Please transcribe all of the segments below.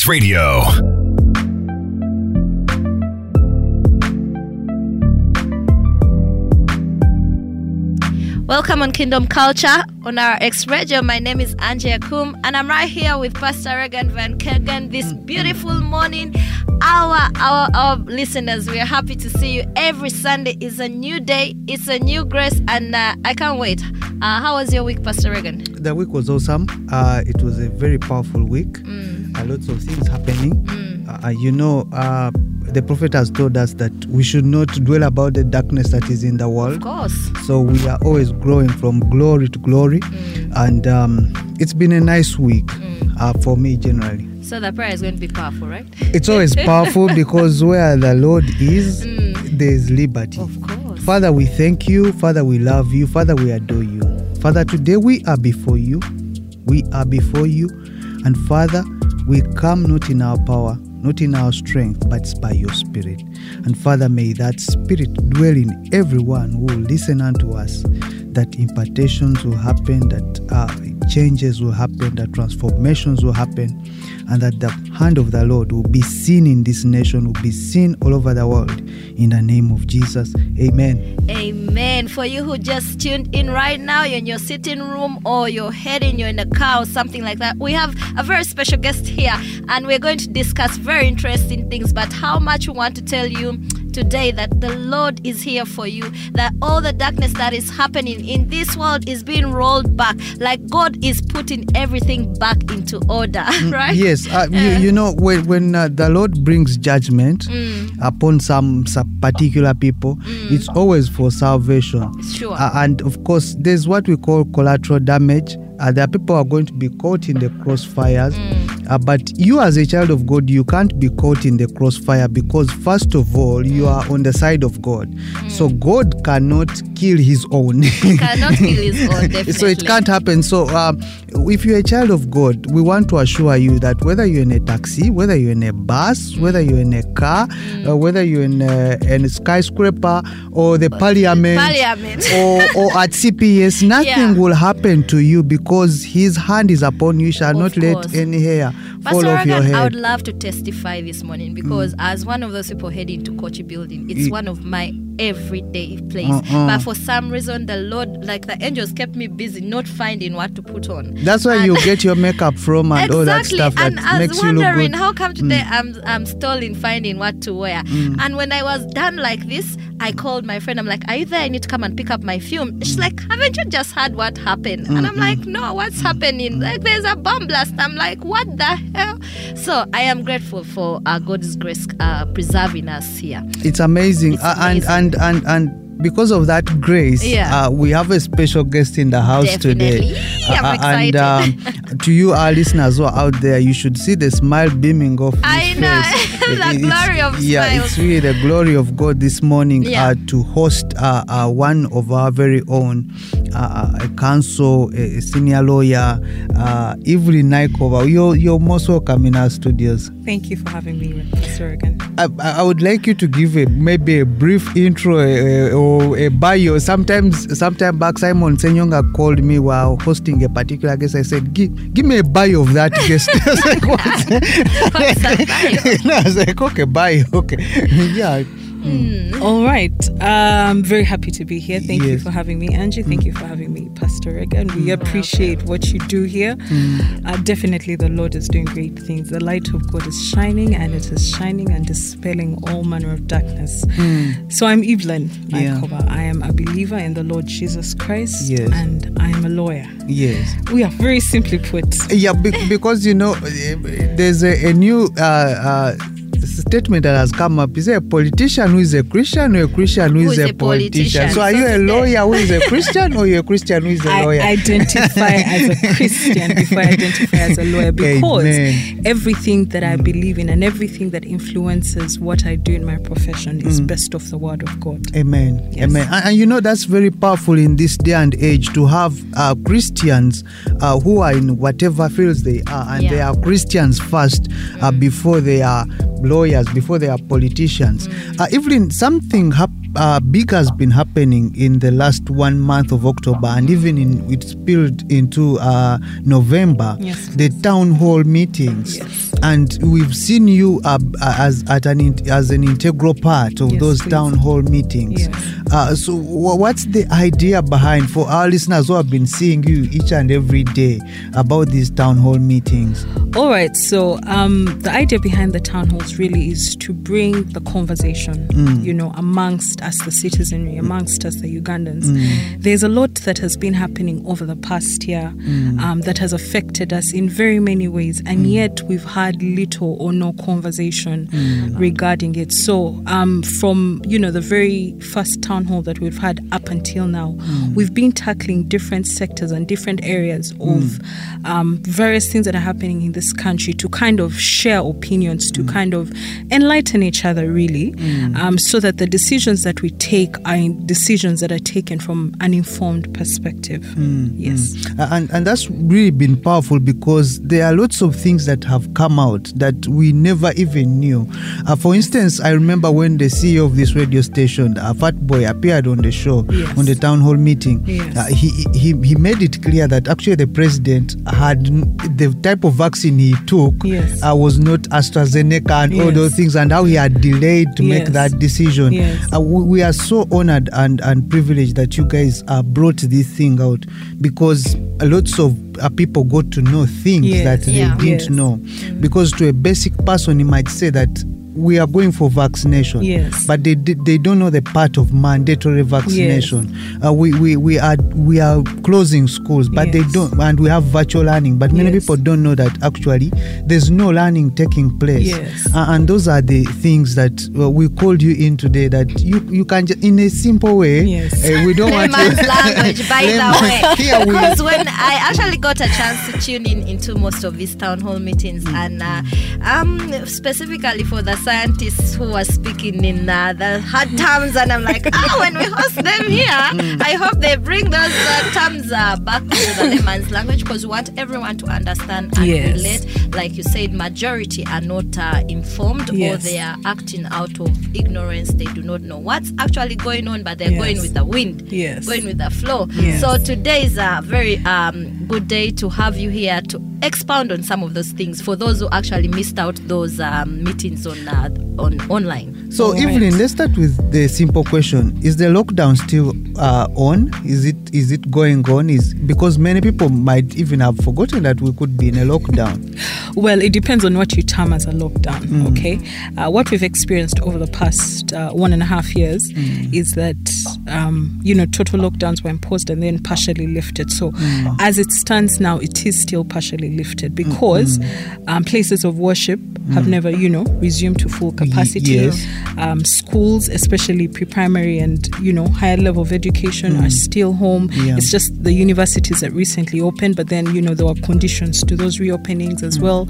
RX Radio. Welcome on Kingdom Culture on RX Radio. My name is Angie Akum, and I'm right here with Pastor Regan Van Kegen this beautiful morning. Our, our our listeners, we are happy to see you. Every Sunday is a new day, it's a new grace, and uh, I can't wait. Uh, how was your week, Pastor Regan? The week was awesome. Uh, it was a very powerful week. Uh, lots of things happening. Uh, you know, uh, the prophet has told us that we should not dwell about the darkness that is in the world. Of course. So we are always growing from glory to glory, and um, it's been a nice week uh, for me generally. So the prayer is going to be powerful, right? It's always powerful because where the Lord is, there is liberty. Of course. Father, we thank you. Father, we love you. Father, we adore you. Father, today we are before you. We are before you. And Father, we come not in our power, not in our strength, but by your Spirit. And Father, may that Spirit dwell in everyone who will listen unto us, that impartations will happen, that uh, changes will happen, that transformations will happen, and that the hand of the Lord will be seen in this nation, will be seen all over the world. In the name of Jesus, amen. Amen. For you who just tuned in right now, you're in your sitting room or you're heading, you're in a car or something like that. We have a very special guest here, and we're going to discuss very interesting things. But how much we want to tell you today that the Lord is here for you, that all the darkness that is happening in this world is being rolled back, like God is putting everything back into order, right? Yes, uh, you, you know when when uh, the Lord brings judgment Mm. upon some, some particular people, it's always for salvation. Sure. Uh, and of course, there's what we call collateral damage. Uh, there are people who are going to be caught in the crossfires. Uh, but you, as a child of God, you can't be caught in the crossfire because, first of all, you are on the side of God. So God cannot kill His own. cannot kill his own, so it can't happen. So um, if you're a child of God, we want to assure you that whether you're in a taxi, whether you're in a bus, whether you're in a car, uh, whether you're in a, in a skyscraper or the parliament, Parliament. or, or at CPS, nothing Yeah. will happen to you because His hand is upon you. You Shall not Of let any hair Pastor Regan, I would love to testify this morning because as one of those people heading to Kochi building, it's Ye- one of my everyday place. Uh-uh. But for some reason, the Lord, like the angels, kept me busy not finding what to put on. That's where And- you get your makeup from and all that exactly. stuff that and I makes was you look wondering good. how come today I'm I'm stalling finding what to wear. And when I was done like this, I called my friend. I'm like, "Are you there? I need to come and pick up my film." She's like, "Haven't you just heard what happened?" And I'm like, "No, what's happening? Like, there's a bomb blast." I'm like, "What the hell?" So I am grateful for uh, God's grace uh, preserving us here. It's amazing, It's Uh, amazing. and and and and because of that grace, Yeah. uh, we have a special guest in the house Definitely. today. Uh, excited. And um, to you, our listeners who are out there, you should see the smile beaming off his I know. face. The it's- glory of yeah, smiles. it's really the glory of God this morning Yeah. uh, to host uh, uh, one of our very own, uh, a counsel, a, a senior lawyer, uh, Evelyn Naikova. You're you're most welcome in our studios. Thank you for having me, Mr. Regan. I, I would like you to give a maybe a brief intro uh, or a bio. Sometimes, sometime back, Simon Senyonga called me while hosting a particular guest. I said, "Give, give me a bio of that guest." Like, "What's What's that bio? no, I was like, "Okay, bye. okay, yeah." All right. I'm very happy to be here. Thank you for having me, Angie. Thank you for having me, Pastor Regan. We appreciate what you do here. Uh, definitely, the Lord is doing great things. The light of God is shining, and it is shining and dispelling all manner of darkness. So, I'm Evelyn Yeah. I am a believer in the Lord Jesus Christ, Yes. and I am a lawyer. Yes. We are very simply put. Yeah, be- because you know, eh, there's a, a new uh, uh, statement that has come up. Is there a politician who is a Christian or a Christian who is, a, politician? So are you a lawyer who is a Christian or you're a Christian who is a I lawyer? I identify as a Christian before I identify as a lawyer because Amen. everything that I believe in and everything that influences what I do in my profession is best of the word of God. Amen. Yes. Amen. And, and you know that's very powerful in this day and age to have uh, Christians uh, who are in whatever fields they are, and Yeah. they are Christians first uh, before they are lawyers, before they are politicians. Uh, Evelyn, something hap- uh, big has been happening in the last one month of October, and even in it spilled into uh, November. Yes. The town hall meetings, Yes. and we've seen you uh, as at an in, as an integral part of Yes, those please. town hall meetings. Yes. Uh, so, wha- what's the idea behind for our listeners who have been seeing you each and every day about these town hall meetings? All right. So um, the idea behind the town halls really is to bring the conversation, Mm. you know, amongst us, the citizenry, amongst us, the Ugandans. Mm. There's a lot that has been happening over the past year Mm. um, that has affected us in very many ways, and yet we've had little or no conversation Mm. regarding it. So um, from you know the very first town hall that we've had up until now, Mm. we've been tackling different sectors and different areas of um, various things that are happening in this country to kind of share opinions, to kind of enlighten each other, really, um, so that the decisions that we take are decisions that are taken from an informed perspective. Yes. Uh, and and that's really been powerful because there are lots of things that have come out that we never even knew. Uh, for instance, I remember when the CEO of this radio station, uh, Fat Boy, appeared on the show Yes. on the town hall meeting. Yes. Uh, he, he he made it clear that actually the president had the type of vaccine he took Yes. uh, was not AstraZeneca and all those things, and how he had delayed to make that decision. Yes. Uh, we, are so honored and, and privileged that you guys uh, brought this thing out because lots of uh, people got to know things Yes. that they Yeah. didn't Yes. know. Because to a basic person, he might say that we are going for vaccination, Yes. but they they they don't know the part of mandatory vaccination. Uh, we, we we are we are closing schools, but they don't, and we have virtual learning. But many Yes. people don't know that actually there's no learning taking place. Yes. Uh, and those are the things that uh, we called you in today. That you you can just in a simple way. Yes. uh, we don't want to language, by the way. Because when I actually got a chance to tune in into most of these town hall meetings, and uh, um, specifically for the scientists who were speaking in uh, the hard terms, and I'm like, ah, when we host them here, I hope they bring those uh, terms uh, back to the layman's language because we want everyone to understand and Yes. relate. Like you said, majority are not uh, informed or they are acting out of ignorance. They do not know what's actually going on, but they're Yes. going with the wind Yes. going with the flow. Yes. So today is a very um, good day to have you here to expound on some of those things for those who actually missed out those um, meetings on uh, on online. So, right. Evelyn, let's start with the simple question: Is the lockdown still uh, on? Is it is it going on? Is because many people might even have forgotten that we could be in a lockdown. Well, it depends on what you term as a lockdown, okay? Uh, what we've experienced over the past uh, one and a half years is that, um, you know, total lockdowns were imposed and then partially lifted. So, as it stands now, it is still partially lifted because um, places of worship have never, you know, resumed to full capacity. yes. Um, schools, especially pre primary and, you know, higher level of education, are still home. Yeah. It's just the universities that recently opened, but then, you know, there were conditions to those reopenings as well.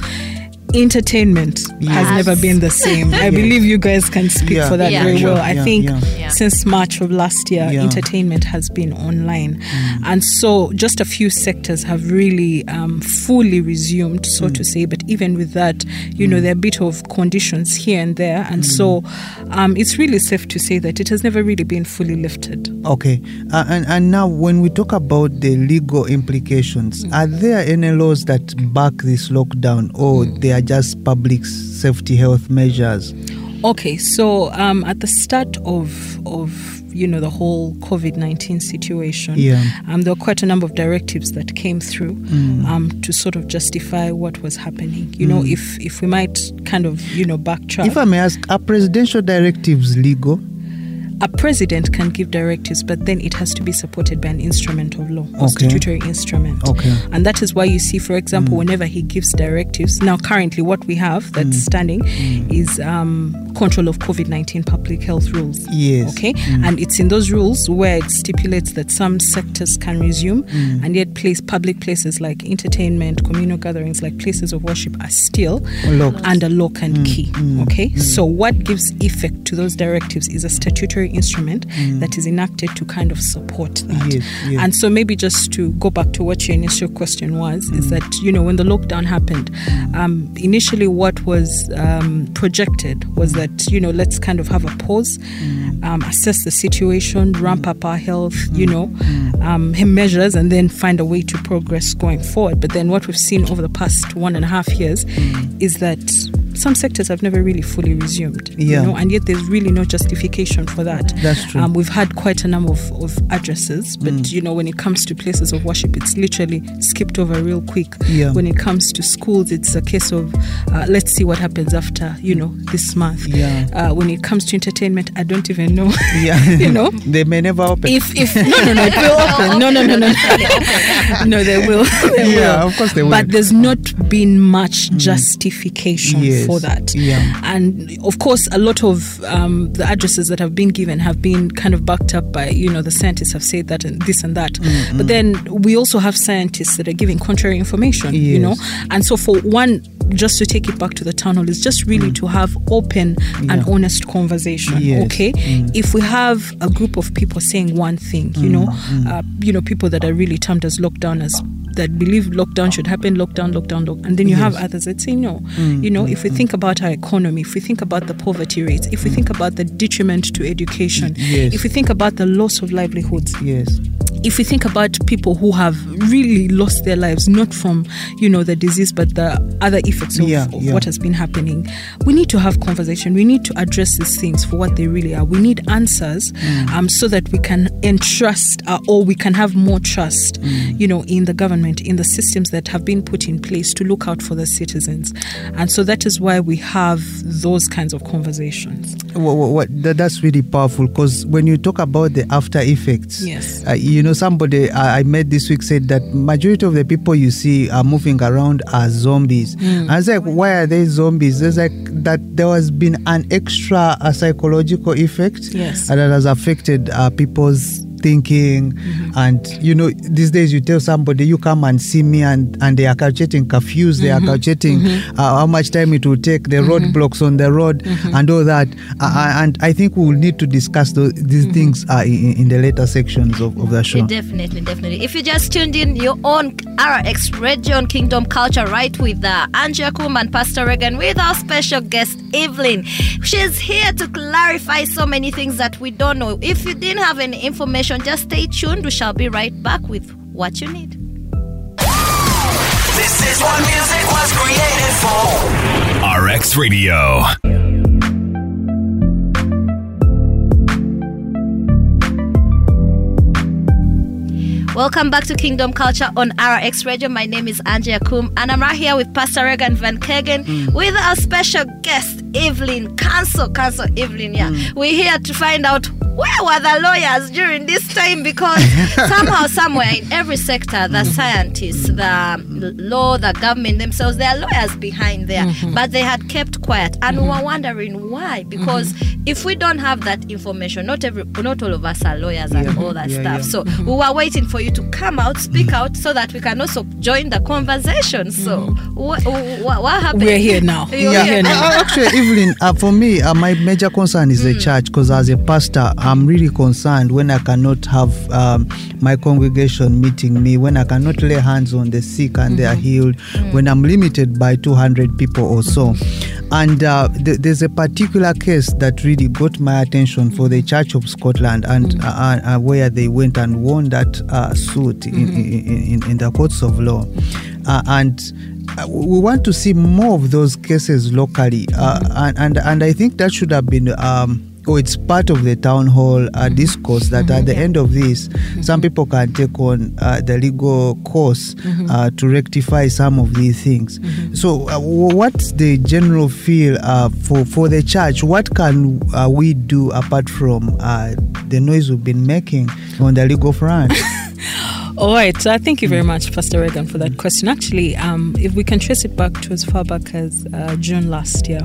Entertainment has never been the same. I believe you guys can speak Yeah. for that Yeah. very Sure. well. I Yeah, think yeah. Yeah. since March of last year, Yeah. entertainment has been online. And so just a few sectors have really um, fully resumed, so to say. But even with that, you know, there are a bit of conditions here and there. And so um, it's really safe to say that it has never really been fully lifted. Okay, uh, and and now when we talk about the legal implications, are there any laws that back this lockdown, or they are just public safety health measures? Okay, so um, at the start of of you know the whole COVID nineteen situation, Yeah. um, there were quite a number of directives that came through um, to sort of justify what was happening. You know, if if we might kind of you know backtrack, If I may ask, are presidential directives legal? A president can give directives, but then it has to be supported by an instrument of law, Okay. statutory instrument. Okay. And that is why you see, for example, mm. whenever he gives directives, now currently what we have that's mm. standing mm. is um, control of COVID 19 public health rules. Yes. Okay. And it's in those rules where it stipulates that some sectors can resume, and yet place public places like entertainment, communal gatherings, like places of worship are still Locked. under lock and key. Okay. So what gives effect to those directives is a statutory instrument that is enacted to kind of support that. Yes, yes. And so maybe just to go back to what your initial question was, is that you know when the lockdown happened, um, initially what was um, projected was that you know let's kind of have a pause, um, assess the situation, ramp up our health, you know, um, measures, and then find a way to progress going forward. But then what we've seen over the past one and a half years is that some sectors have never really fully resumed. Yeah. You know, and yet there's really no justification for that. That's true. Um, we've had quite a number of, of addresses, but Mm. you know, when it comes to places of worship, it's literally skipped over real quick. Yeah. When it comes to schools, it's a case of uh, let's see what happens after you know this month. Yeah. Uh, when it comes to entertainment, I don't even know. Yeah. you know. they may never open. If if no no no it will open no no no no no they will they Yeah, will. of course they will. but there's not been much justification Yes, for that yeah. and of course a lot of um, the addresses that have been given have been kind of backed up by you know the scientists have said that and this and that Mm-hmm. but then we also have scientists that are giving contrary information you know and so for one just to take it back to the town hall is just really to have open and Mm. Honest conversation Yes. okay Mm. if we have a group of people saying one thing you know Mm. uh, you know people that are really termed as lockdowners that believe lockdown should happen lockdown lockdown lock and then you have others that say no Mm, you know if we think about our economy if we think about the poverty rates if we think about the detriment to education Yes. if we think about the loss of livelihoods yes. if we think about people who have really lost their lives not from you know the disease but the other effects of, Yeah, of yeah. what has been happening we need to have conversation we need to address these things for what they really are we need answers Mm. um, so that we can entrust uh, or we can have more trust Mm. you know in the government in the systems that have been put in place to look out for the citizens and so that is why we have those kinds of conversations that, that's really powerful because when you talk about the after effects, Yes. uh, you know, somebody I met this week said that majority of the people you see are moving around as zombies. Mm. I was like, why are they zombies? There's like that there has been an extra uh, psychological effect Yes. that has affected uh, people's thinking Mm-hmm. and you know these days you tell somebody you come and see me and and they are calculating curfews they Mm-hmm. are calculating uh, how much time it will take the roadblocks on the road Mm-hmm. and all that uh, and i think we will need to discuss those, these Mm-hmm. things uh, in, in the later sections of, of the show Definitely, definitely. If you just tuned in, your own RX Radio Kingdom Culture, right with uh, Angie Akum and Pastor Regan, with our special guest Evelyn. She's here to clarify so many things that we don't know. If you didn't have any information, just stay tuned. We shall be right back with what you need. This is what music was created for. RX Radio. Welcome back to Kingdom Culture on RX Radio. My name is Angie Akum, and I'm right here with Pastor Regan Van Kegen mm. with our special guest, Evelyn Counsel. Counsel Evelyn, yeah. Mm. We're here to find out where were the lawyers during this time? Because somehow, somewhere in every sector, the scientists, the law, the government themselves, there are lawyers behind there, mm-hmm. but they had kept quiet, and we were wondering why. Because mm-hmm. if we don't have that information, not every, not all of us are lawyers and all that Yeah, stuff. yeah. So we were waiting for you to come out, speak out, so that we can also join the conversation. So what, what, what happened? we're here now. You're we're here here now. Uh, actually, Evelyn, uh, for me, uh, my major concern is the mm. church because as a pastor, I'm really concerned when I cannot have um, my congregation meeting me, when I cannot lay hands on the sick and they are healed, when I'm limited by 200 people or so. And uh, th- there's a particular case that really got my attention for the Church of Scotland and uh, uh, where they went and won that uh, suit in, in, in, in the courts of law. Uh, and uh, we want to see more of those cases locally, uh, and, and and I think that should have been. Um, or it's part of the town hall uh, discourse that at the end of this, some people can take on uh, the legal course uh, to rectify some of these things. So, uh, what's the general feel uh, for for the church? What can uh, we do apart from uh, the noise we've been making on the legal front? All right. So I thank you very much, Pastor Regan, for that question. Actually, um, if we can trace it back to as far back as uh, June last year,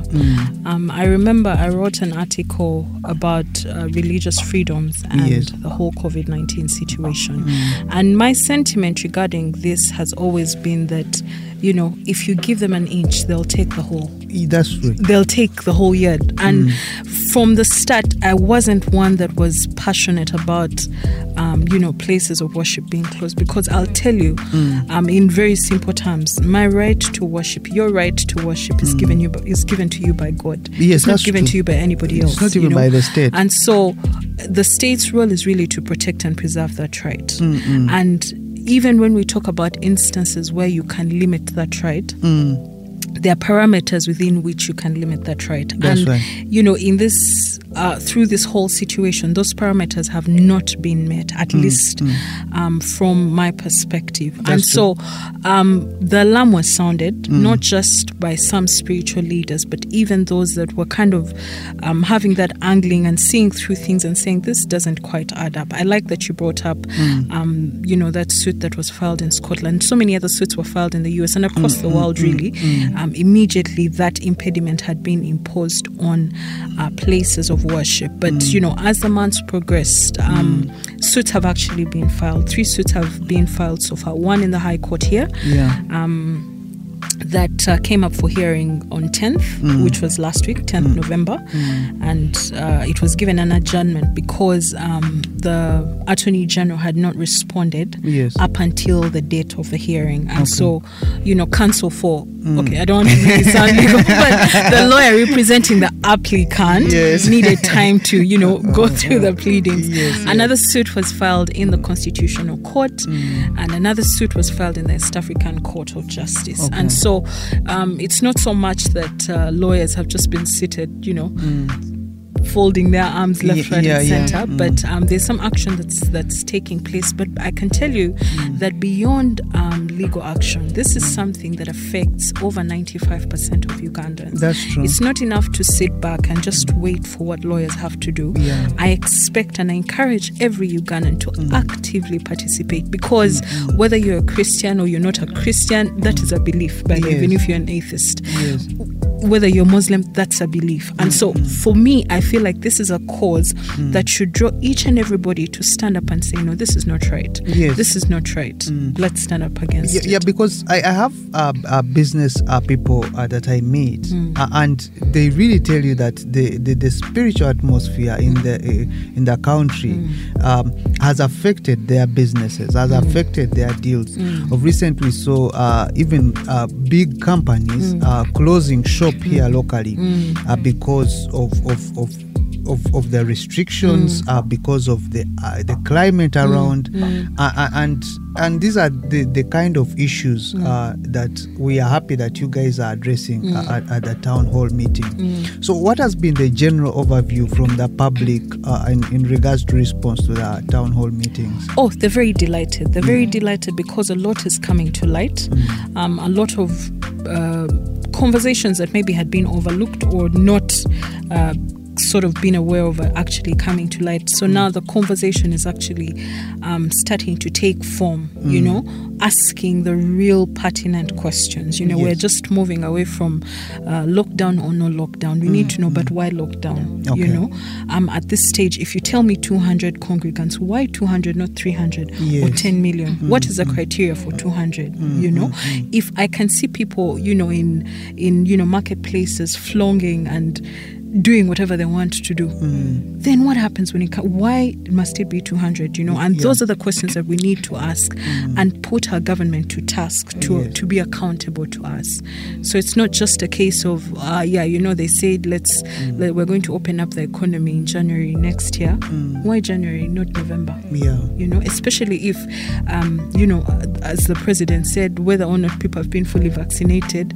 um, I remember I wrote an article about uh, religious freedoms and Yes. the whole COVID 19 situation. And my sentiment regarding this has always been that you know, if you give them an inch, they'll take the whole That's true. they'll take the whole yard. And Mm. from the start, I wasn't one that was passionate about, um, you know, places of worship being closed because I'll tell you, Mm. um, in very simple terms, my right to worship, your right to worship, is given you is given to you by God. Mm. Yes, it's not given true. to you by anybody It's else. not you know? by the state. And so, the state's role is really to protect and preserve that right. Mm, And even when we talk about instances where you can limit that right, Mm. there are parameters within which you can limit that right. That's and right. you know, in this uh, through this whole situation, those parameters have not been met, at least um, from my perspective. and Mm, so, um, the alarm was sounded Mm. not just by some spiritual leaders, but even those that were kind of um, having that angling and seeing through things and saying this doesn't quite add up. I like that you brought up, Mm. um, you know, that suit that was filed in Scotland. So many other suits were filed in the US and across Mm, the world, really. Um, immediately, that impediment had been imposed on uh, places of worship. But, Mm. you know, as the months progressed, um, suits have actually been filed. Three suits have been filed so far. One in the High Court here Yeah. um, that uh, came up for hearing on 10th, Mm. which was last week, 10th November, and uh, it was given an adjournment because um, the Attorney General had not responded Yes. up until the date of the hearing, and Okay. so you know, counsel for Mm. okay, I don't want to really sound legal, but the lawyer representing the applicant Yes. needed time to you know go through the pleadings. Yes, yes. Another suit was filed in the Constitutional Court, and another suit was filed in the East African Court of Justice. Okay. And so um, it's not so much that uh, lawyers have just been seated, you know. Folding their arms left, right, yeah, and yeah. center, Mm. but um, there's some action that's that's taking place. But I can tell you Mm. that beyond um, legal action, this is something that affects over 95% of Ugandans. That's true. It's not enough to sit back and just wait for what lawyers have to do. Yeah. I expect and I encourage every Ugandan to Mm. actively participate because whether you're a Christian or you're not a Christian, that is a belief, way, Yes. even if you're an atheist. Yes. Whether you're Muslim, that's a belief. And so Mm-hmm. for me, I feel like this is a cause that should draw each and everybody to stand up and say, no, this is not right. Yes. Mm. This is not right. Let's stand up against Yeah, it. yeah, because I, I have uh, uh, business uh, people uh, that I meet, Hmm. uh, and they really tell you that the, the, the spiritual atmosphere in the uh, in the country Hmm. um, has affected their businesses, has affected their deals. Hmm. Of recent, we saw uh, even uh, big companies Hmm. uh, closing shop here locally uh, because of of, of of, of the restrictions uh, because of the uh, the climate around. Uh, uh, and and these are the, the kind of issues uh, that we are happy that you guys are addressing uh, at, at the town hall meeting. So what has been the general overview from the public uh, in, in regards to response to the town hall meetings? Oh, they're very delighted. They're very delighted because a lot is coming to light. Um, a lot of uh, conversations that maybe had been overlooked or not uh, sort of been aware of are actually coming to light. So now the conversation is actually um, starting to take form, you know, asking the real pertinent questions. You know, we're just moving away from uh, lockdown or no lockdown. We need to know, but why lockdown? You Okay. know, um, at this stage, if you tell me 200 congregants, why 200, not 300 or Yes. 10 million? What is the criteria for 200? You know, if I can see people, you know, in in you know marketplaces flonging and doing whatever they want to do, mm. then what happens when it co- why must it be 200? You know, and Yeah. those are the questions that we need to ask mm. and put our government to task to Yes. to be accountable to us. So it's not just a case of, uh, yeah, you know, they said let's mm. let, we're going to open up the economy in January next year. Why January, not November? yeah You know, especially if, um, you know, uh, as the president said, whether or not people have been fully vaccinated,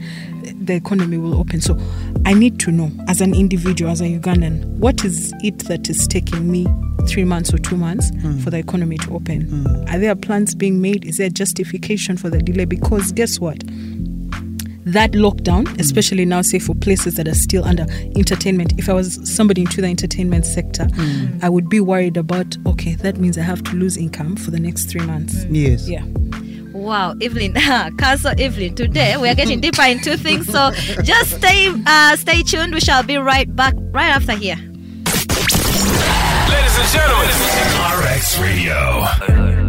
the economy will open. So I need to know, as an individual, as a Ugandan, what is it that is taking me three months or two months hmm. for the economy to open? Hmm. Are there plans being made? Is there justification for the delay? Because guess what? that lockdown, hmm. especially now, say for places that are still under entertainment, if I was somebody into the entertainment sector, I would be worried about okay, that means I have to lose income for the next three months. yes Yeah. Wow, Evelyn, Counsel Evelyn. Today we are getting deeper into things, so just stay, uh, stay tuned. We shall be right back right after here. Ladies and gentlemen, RX Radio.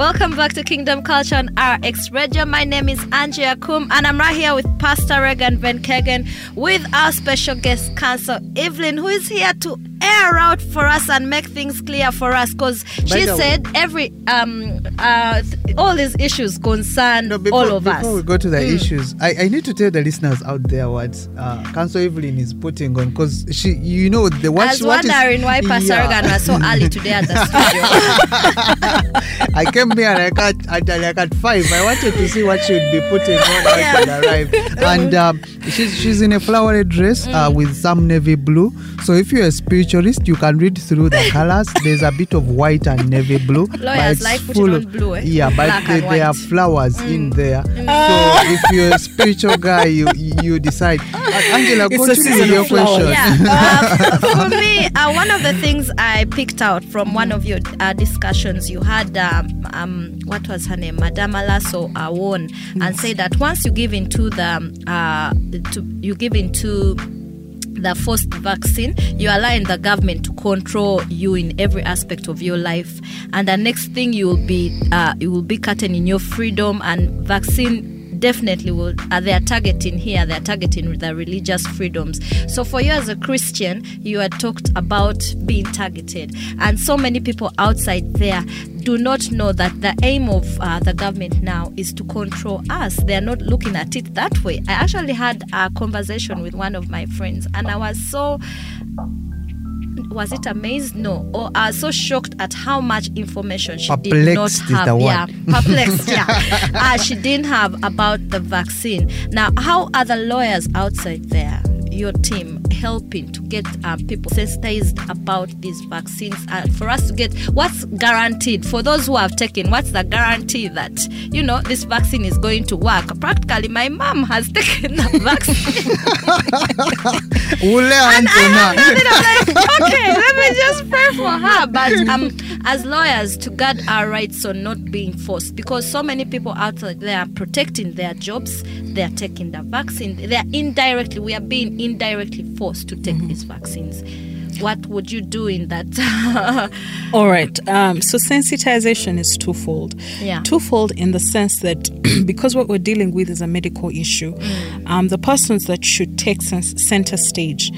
Welcome back to Kingdom Culture on RX Radio. My name is Angie Akum, and I'm right here with Pastor Regan Van Kegen with our special guest, Counsel Evelyn, who is here to air out for us and make things clear for us because she the way- said every um uh all these issues concern No, before, all of us. before we go to the Mm. issues, I, I need to tell the listeners out there what uh, Counsel Evelyn is putting on because she, you know, the I what, was she- what is- wondering why Pastor Yeah. Was so early today at the studio. I came here like at, at like at five. I wanted to see what she would be putting on when Yeah. she arrived. And um, she's she's in a flowery dress Mm. uh, with some navy blue. So if you're a spiritualist, you can read through the colors. There's a bit of white and navy blue. but Lawyers it's like putting full on of- blue, eh? Yeah, but Black there, there are white. Mm. flowers in there. So if you're a spiritual guy, you you decide. Uh, Angela, It's a continue season with your question. Yeah. Uh, for me, uh, one of the things I picked out from one of your uh, discussions, you had um, um, what was her name, Madame Alaso Awon, and say that once you give into the um, uh, to, you give into the first vaccine, you allow the government to control you in every aspect of your life, and the next thing you will be uh, you will be cutting in your freedom and vaccine definitely will uh, they are targeting here they are targeting the religious freedoms. So for you as a christian you are talked about being targeted. And so many people outside there do not know that the aim of uh, the government now is to control us. They are not looking at it that way. I actually had a conversation with one of my friends and i was so was it amazed? No. Or uh, so shocked at how much information she did not Perplexed have. yeah, perplexed. yeah, uh, she didn't have about the vaccine. Now, how are the lawyers outside there, your team, helping to get uh, people sensitized about these vaccines? Uh, for us to get what's guaranteed for those who have taken. What's the guarantee that you know this vaccine is going to work? Practically, my mom has taken the vaccine. And I'm like, okay, let me just pray for her. But um, as lawyers, to guard our rights on not being forced, because so many people out there are protecting their jobs, they are taking the vaccine. They are indirectly, we are being indirectly forced to take these vaccines. What would you do in that? All right. Um, so sensitization is twofold. Yeah. Twofold in the sense that because what we're dealing with is a medical issue, um, the persons that should take cen- center stage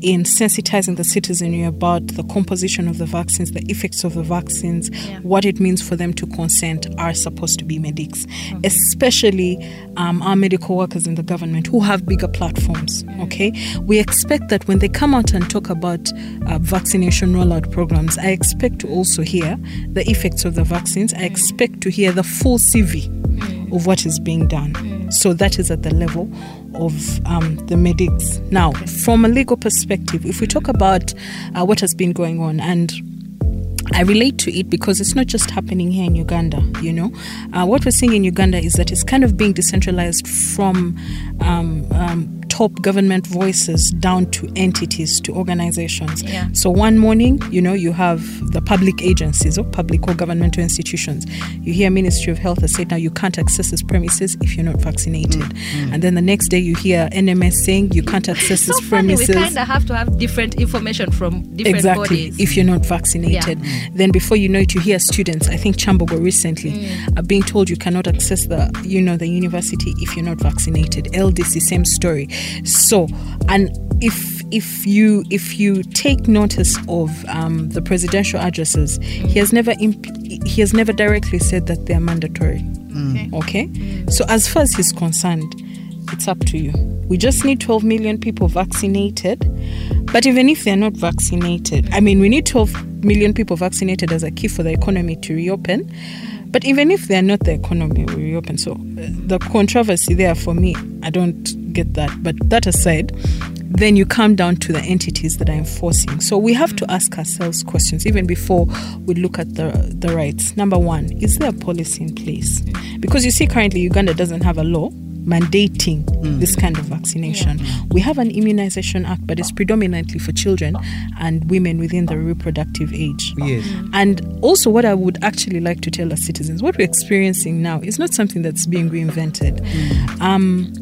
in sensitizing the citizenry about the composition of the vaccines, the effects of the vaccines, Yeah. what it means for them to consent are supposed to be medics, especially um, our medical workers in the government who have bigger platforms. Okay, we expect that when they come out and talk about uh, vaccination rollout programs, I expect to also hear the effects of the vaccines. I expect to hear the full CV of what is being done. So that is at the level of um, the medics. Now, from a legal perspective, if we talk about uh, what has been going on and I relate to it because it's not just happening here in Uganda, you know. Uh, what we're seeing in Uganda is that it's kind of being decentralized from um, um, top government voices down to entities, to organizations. Yeah. So one morning, you know, you have the public agencies or public or governmental institutions. You hear Ministry of Health has said now you can't access this premises if you're not vaccinated. And then the next day you hear NMS saying you can't access so this funny, we kind of have to have different information from different exactly bodies. if you're not vaccinated then before you know it you hear students i think Kyambogo recently Mm. are being told you cannot access the you know the university if you're not vaccinated LDC same story so and if if you if you take notice of um, the presidential addresses he has never imp- he has never directly said that they are mandatory Okay. Okay? So, as far as he's concerned, it's up to you. We just need 12 million people vaccinated. But even if they're not vaccinated, I mean, we need 12 million people vaccinated as a key for the economy to reopen. But even if they're not, the economy will reopen. So, uh, the controversy there for me, I don't get that. But that aside, then you come down to the entities that are enforcing. So we have to ask ourselves questions even before we look at the, the rights. Number one, is there a policy in place? Because you see, currently Uganda doesn't have a law mandating mm. this kind of vaccination. Mm. We have an immunization act, but it's predominantly for children and women within the reproductive age. Yes. Mm. And also, what I would actually like to tell our citizens, what we're experiencing now is not something that's being reinvented. Um,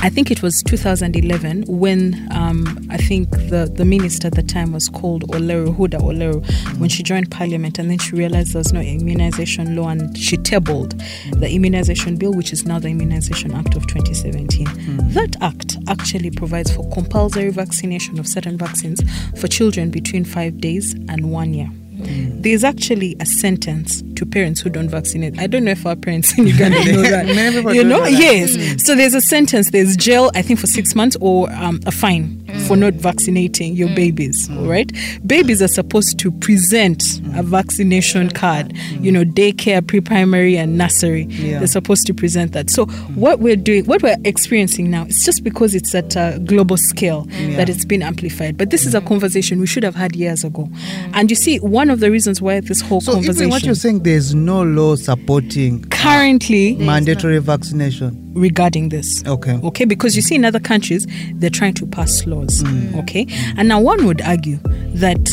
I think it was 2011 when um, I think the, the minister at the time was called Oleru, Huda Oleru, when she joined parliament and then she realized there was no immunization law and she tabled the immunization bill, which is now the Immunization Act of 2017. That act actually provides for compulsory vaccination of certain vaccines for children between five days and one year. There's actually a sentence to parents who don't vaccinate. I don't know if our parents in Uganda know that. You know, that. yes. So there's a sentence. There's jail, I think, for six months or um, a fine for not vaccinating your mm. babies. Mm. All right, babies are supposed to present a mm. vaccination card. You know, daycare, pre-primary, and nursery. Yeah. They're supposed to present that. So what we're doing, what we're experiencing now, it's just because it's at a global scale that it's been amplified. But this is a conversation we should have had years ago. And you see, one of the reasons why this whole So conversation even what you're saying, there's no law supporting currently mandatory vaccination. Regarding this. Okay. Okay, because you see in other countries they're trying to pass laws. Mm. Okay, and now one would argue that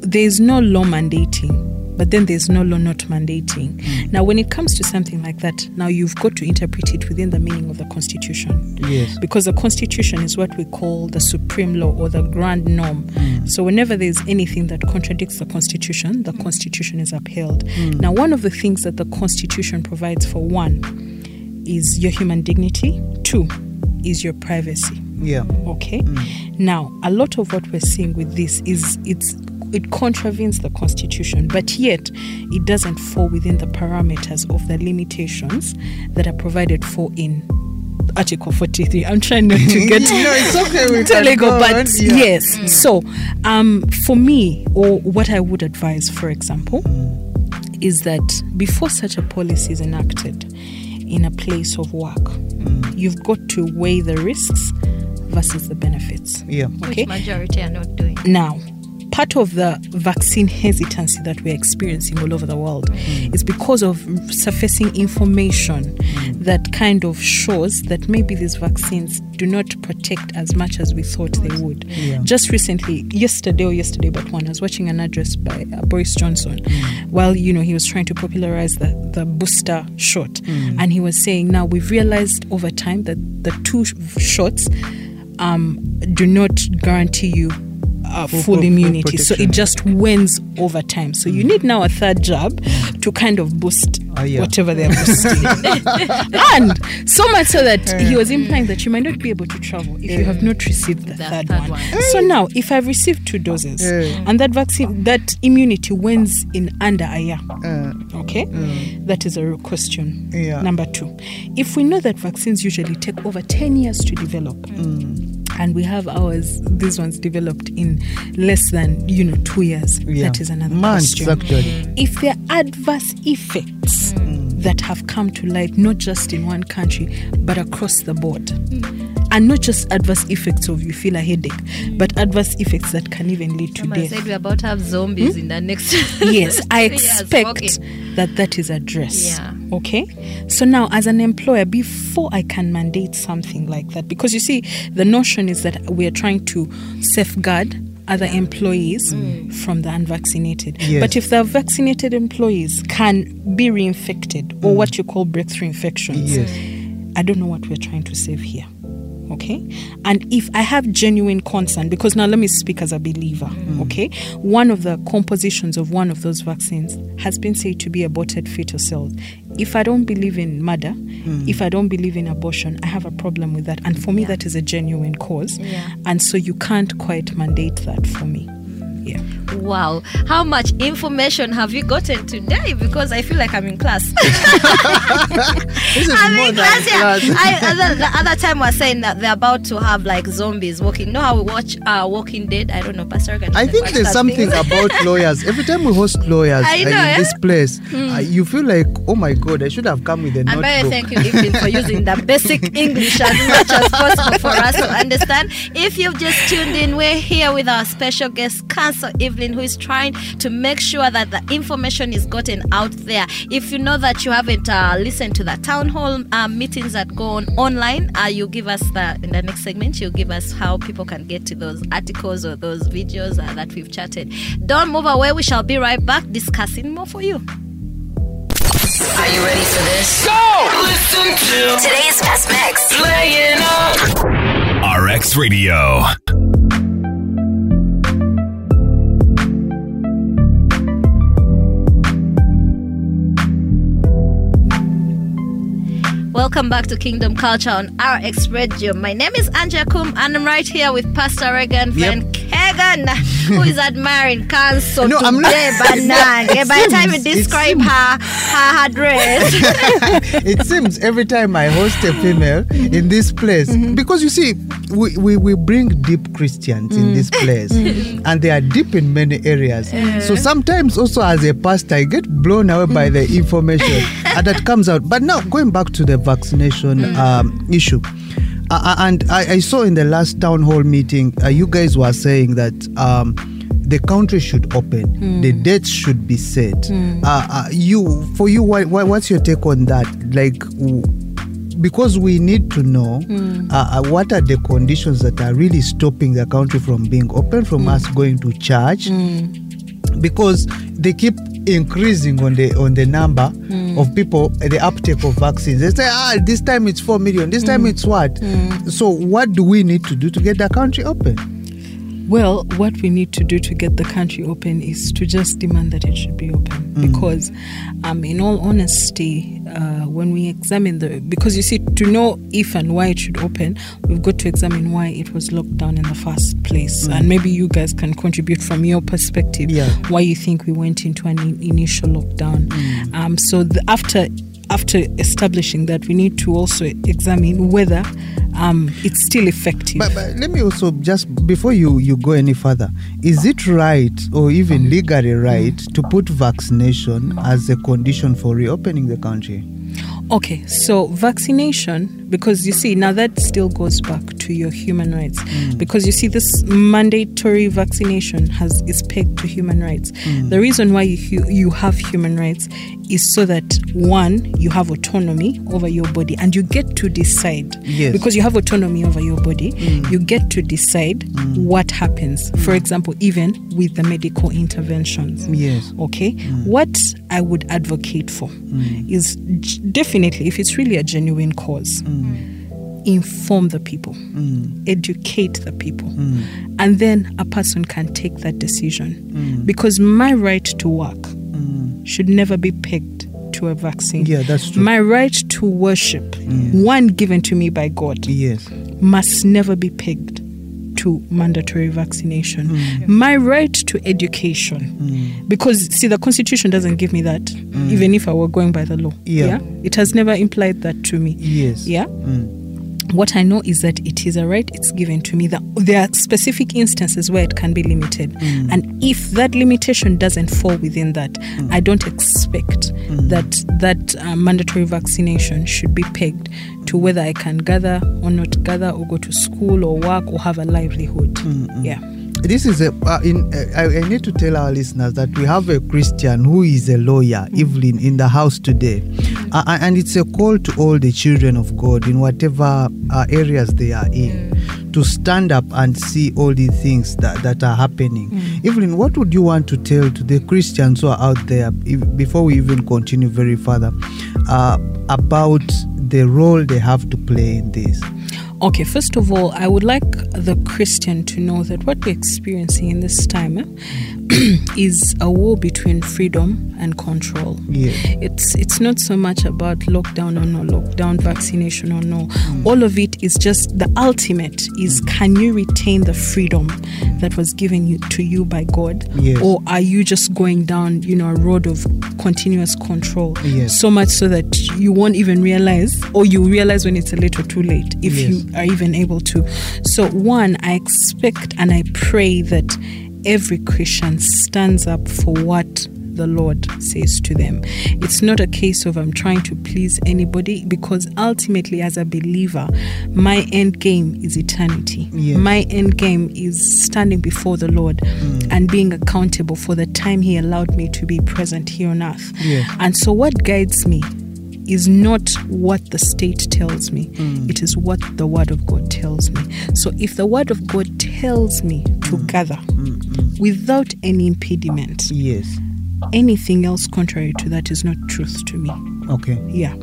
there is no law mandating. But then there's no law not mandating. Mm. Now, when it comes to something like that, now you've got to interpret it within the meaning of the Constitution. Yes. Because the Constitution is what we call the supreme law or the grand norm. Mm. So, whenever there's anything that contradicts the Constitution, the Constitution is upheld. Now, one of the things that the Constitution provides for one is your human dignity, two is your privacy. Yeah. Okay. Mm. Now, a lot of what we're seeing with this is it's it contravenes the constitution, but yet it doesn't fall within the parameters of the limitations that are provided for in Article 43. I'm trying not to get No, it's okay, we to can legal, go but yeah. yes. Mm. So, um, for me, or what I would advise, for example, mm. is that before such a policy is enacted in a place of work, Mm. you've got to weigh the risks versus the benefits. Yeah. Okay. Which majority are not doing. Now, part of the vaccine hesitancy that we're experiencing all over the world Mm. is because of surfacing information that kind of shows that maybe these vaccines do not protect as much as we thought they would. Yeah. Just recently, yesterday or yesterday but one, I was watching an address by uh, Boris Johnson Mm. while, you know, he was trying to popularize the, the booster shot. Mm. And he was saying, now we've realized over time that the two sh- shots um, do not guarantee you uh, Full- immunity. So it just wanes over time. So you need now a third jab to kind of boost Ah, yeah. whatever they're boosting. and so much so that he was implying that you might not be able to travel if you have not received the, The third, third one. one. So now, if I've received two doses and that vaccine, that immunity wanes in under a year, Uh, Okay, that is a real question. Number two, if we know that vaccines usually take over 10 years to develop, and we have ours, these ones developed in less than, you know, two years, yeah. that is another Months, question. actually. If there are adverse effects mm. that have come to light, not just in one country, but across the board, mm. And not just adverse effects of you feel a headache, but adverse effects that can even lead to Somebody death. said we're about to have zombies hmm? in the next. yes i three years expect that that is addressed Yeah. okay so now as an employer before i can mandate something like that because you see the notion is that we are trying to safeguard other employees mm. from the unvaccinated Yes. but if the vaccinated employees can be reinfected or mm. what you call breakthrough infections Yes. I don't know what we're trying to save here. Okay. And if I have genuine concern, because now let me speak as a believer, hmm. okay? One of the compositions of one of those vaccines has been said to be aborted fetal cells. If I don't believe in murder, hmm. if I don't believe in abortion, I have a problem with that. And for me, that is a genuine cause. Yeah. And so you can't quite mandate that for me. Yeah. Wow. How much information have you gotten today? Because I feel like I'm in class. This is I'm more in than class, yeah. I, other, the other time was saying that they're about to have like zombies walking. You know how we watch uh, Walking Dead? I don't know, Pastor I think there's something about lawyers. Every time we host lawyers know, in eh? this place, uh, you feel like, oh my God, I should have come with a And very notebook. thank you, Evelyn, for using the basic English as much as possible for us to understand. If you've just tuned in, we're here with our special guest, Counsel Evelyn, who is trying to make sure that the information is gotten out there. If you know that you haven't uh, listened to the town hall uh, meetings that go on online, uh, you give us the in the next segment. You'll give us how people can get to those articles or those videos uh, that we've chatted. Don't move away. We shall be right back discussing more for you. Are you ready for this? Go! Listen to today's best mix. Playing on RX Radio. Welcome back to Kingdom Culture on RX Radio. My name is Angie Akum, and I'm right here with Pastor Regan Van Kagan, who is admiring counsel No, I'm not-. It By the time you describe her, her, her dress. it seems every time I host a female in this place, Mm-hmm. because you see, we, we, we bring deep Christians in Mm. this place, Mm-hmm. and they are deep in many areas. So sometimes, also as a pastor, I get blown away by the information uh, that comes out. But now, going back to the vaccination Mm. um, issue. Uh, uh, and I, I saw in the last town hall meeting, uh, you guys were saying that um, the country should open, the dates should be set. Uh, uh, you, for you, what, what, what's your take on that? Like, because we need to know uh, uh, what are the conditions that are really stopping the country from being open, from us going to church, because they keep increasing on the on the number of people uh, the uptake of vaccines. They say ah this time it's 4 million this time it's what? So what do we need to do to get the country open? Well, what we need to do to get the country open is to just demand that it should be open. Because, um, in all honesty, uh, when we examine the, because you see, to know if and why it should open, we've got to examine why it was locked down in the first place. And maybe you guys can contribute from your perspective Yeah. why you think we went into an in- initial lockdown. Um, so the, after after establishing that, we need to also examine whether um, it's still effective. but, but let me also just before you you go any further is it right or even legally right to put vaccination as a condition for reopening the country Okay, so vaccination, because you see, now that still goes back to your human rights, because you see, this mandatory vaccination has is pegged to human rights. The reason why you you have human rights is so that one, you have autonomy over your body, and you get to decide. Yes. Because you have autonomy over your body, mm. you get to decide mm. what happens. For example, even with the medical interventions. yes. Okay, mm. what I would advocate for is j- definitely, if it's really a genuine cause, inform the people, educate the people, and then a person can take that decision. Because my right to work should never be pegged to a vaccine. Yeah, that's true. My right to worship, one given to me by God, yes must never be pegged to mandatory vaccination. Mm. My right to education, mm. because see, the Constitution doesn't give me that, mm. even if I were going by the law. Yeah. it has never implied that to me. yes Yeah. Mm. What I know is that it is a right, it's given to me. That there are specific instances where it can be limited. Mm. And if that limitation doesn't fall within that, Mm. I don't expect that that uh, mandatory vaccination should be pegged to whether I can gather or not gather, or go to school or work or have a livelihood. Mm, Yeah. This is a uh, in uh, I, I need to tell our listeners that we have a christian who is a lawyer evelyn in the house today. Uh, and it's a call to all the children of god in whatever uh, areas they are in to stand up and see all the things that, that are happening. Evelyn what would you want to tell to the christians who are out there if, before we even continue very further uh, about the role they have to play in this Okay, first of all, I would like the Christian to know that what we're experiencing in this time eh, is a war between freedom and control. Yes. It's it's not so much about lockdown or no lockdown, vaccination or no. All of it is just the ultimate is can you retain the freedom that was given you to you by God, Yes. or are you just going down, you know, a road of continuous control? Yes. So much so that you won't even realize, or you realize when it's a little too late, if Yes. you are even able to. So, one, I expect and I pray that every Christian stands up for what the Lord says to them. It's not a case of I'm trying to please anybody because ultimately, as a believer, my end game is eternity. Yes. My end game is standing before the Lord mm. and being accountable for the time He allowed me to be present here on earth. Yes. And so, what guides me is not what the state tells me, it is what the Word of God tells me. So, if the Word of God tells me to gather without any impediment, yes anything else contrary to that is not truth to me. Okay. Yeah.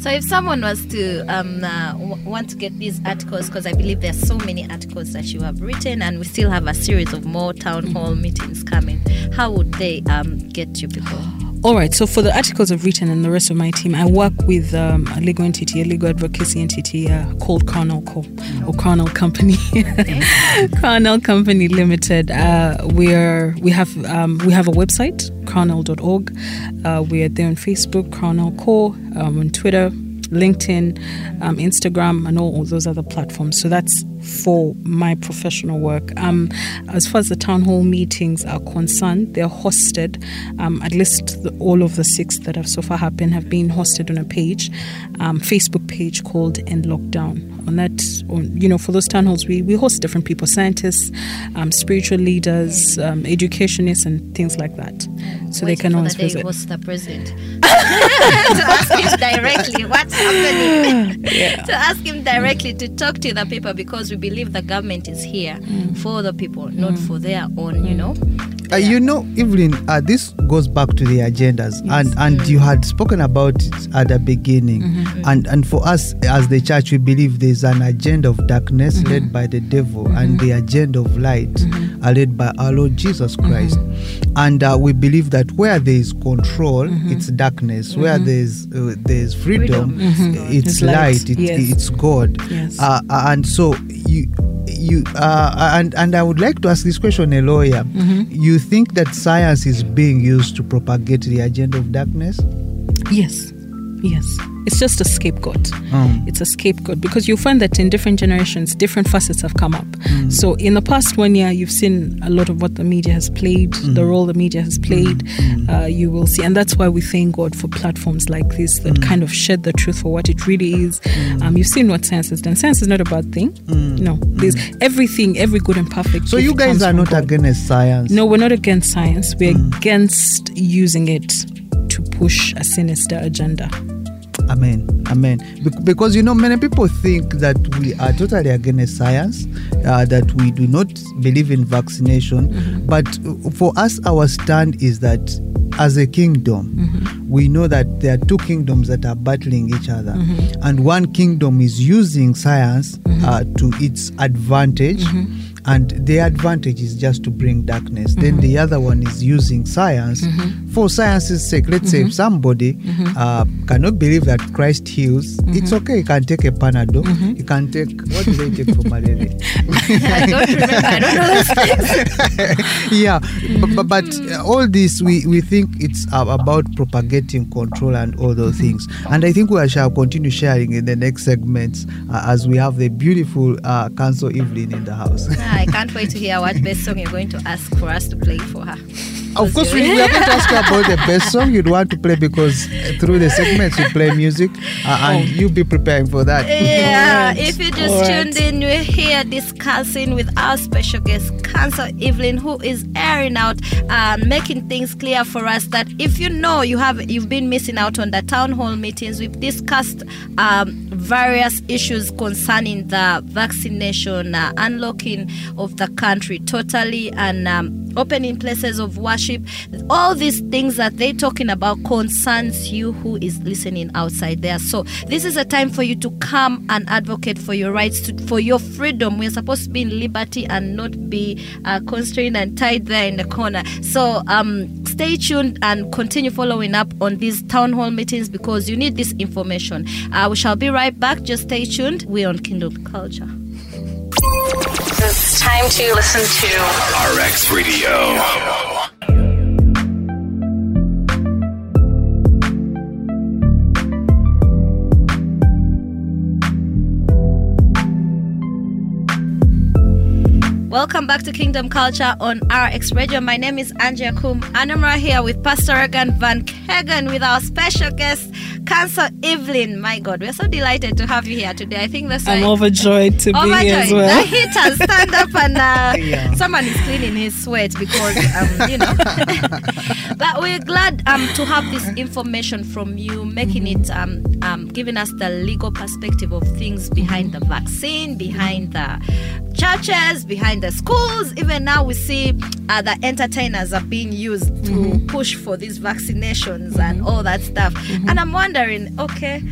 So if someone was to um, uh, w- want to get these articles, because I believe there's so many articles that you have written, and we still have a series of more town hall meetings coming, how would they um, get you people? All right. So for the articles I've written and the rest of my team, I work with um, a legal entity, a legal advocacy entity uh, called Carnal Co. or Carnal Company, Carnal Company Limited. Uh, we're we have um, we have a website, carnal.org. Uh, we are there on Facebook, Carnal Co. Um, on Twitter, LinkedIn, um, Instagram, and all, all those other platforms. So that's for my professional work. Um, as far as the town hall meetings are concerned, they're hosted. Um, at least the, all of the six that have so far happened have been hosted on a page, um, Facebook page called End Lockdown. On that, on, you know, for those town halls, we, we host different people, scientists, um, spiritual leaders, um, educationists, and things like that. So they can always visit. host the president to ask him directly what's happening. to ask him directly to talk to the people because we believe the government is here Mm. for the people, not mm. for their own. You know. Uh, you know, Evelyn, uh, this goes back to the agendas, and and mm. you had spoken about it at the beginning, mm-hmm. mm. and and for us as the church, we believe there's an agenda of darkness mm-hmm. led by the devil, mm-hmm. and the agenda of light are led by our Lord Jesus Christ, and uh, we believe that where there is control, it's darkness. Where there's uh, there's freedom, Freedom. it's It's light. It, Yes. It's God. Yes. Uh, and so you you uh, and and I would like to ask this question, a lawyer. You think that science is being used to propagate the agenda of darkness? Yes, yes. It's just a scapegoat. Um, It's a scapegoat because you'll find that in different generations, different facets have come up. Hmm. So, in the past one year, you've seen a lot of what the media has played, hmm. the role the media has played. Uh, you will see, and that's why we thank God for platforms like this that kind of shed the truth for what it really is. Um, you've seen what science has done. Science is not a bad thing. No, there's everything, every good and perfect. so you guys are not God. against science? No, we're not against science. We're against using it to push a sinister agenda. Amen. Amen. Bec- Because you know, many people think that we are totally against science, uh, that we do not believe in vaccination. But uh, for us, our stand is that as a kingdom, we know that there are two kingdoms that are battling each other, and one kingdom is using science uh, to its advantage. And the advantage is just to bring darkness. Then the other one is using science for science's sake. Let's say if somebody uh, cannot believe that Christ heals, it's okay. You can take a Panadol. You can take what do they take for malaria? I don't remember. I don't know yeah, but, but, but uh, all this we, we think it's uh, about propagating control and all those things. And I think we shall continue sharing in the next segments uh, as we have the beautiful uh, Counsel Evelyn in the house. I can't wait to hear what best song you're going to ask for us to play for her. Of course, we, we are going to ask you about the best song you'd want to play because uh, through the segments we play music, uh, and you'll be preparing for that. Yeah, Alright, if you just alright. tuned in, we're here discussing with our special guest, Counsel Evelyn, who is airing out and making things clear for us that if you know you have you've been missing out on the town hall meetings, we've discussed um, various issues concerning the vaccination, uh, unlocking of the country totally, and um, opening places of worship. All these things that they're talking about concerns you who is listening outside there. So this is a time for you to come and advocate for your rights, to, for your freedom. We're supposed to be in liberty and not be uh, constrained and tied there in the corner. So um, stay tuned and continue following up on these town hall meetings because you need this information. Uh, we shall be right back. Just stay tuned. We're on Kingdom Culture. It's time to listen to RX Radio. Welcome back to Kingdom Culture on RX Radio. My name is Angie Akum, and I'm right here with Pastor Regan Van Kegen with our special guest, Counsel Evelyn. My God, we're so delighted to have you here today. I think that's I'm overjoyed to be Overjoyed. here as The well. heat has stand up and uh, Yeah. someone is cleaning his sweat because um, you know. but we're glad um, to have this information from you, making it um, um, giving us the legal perspective of things behind the vaccine, behind the churches, behind the the schools. Even now, we see uh, the entertainers are being used to Mm-hmm. push for these vaccinations and all that stuff. Mm-hmm. And I'm wondering, okay,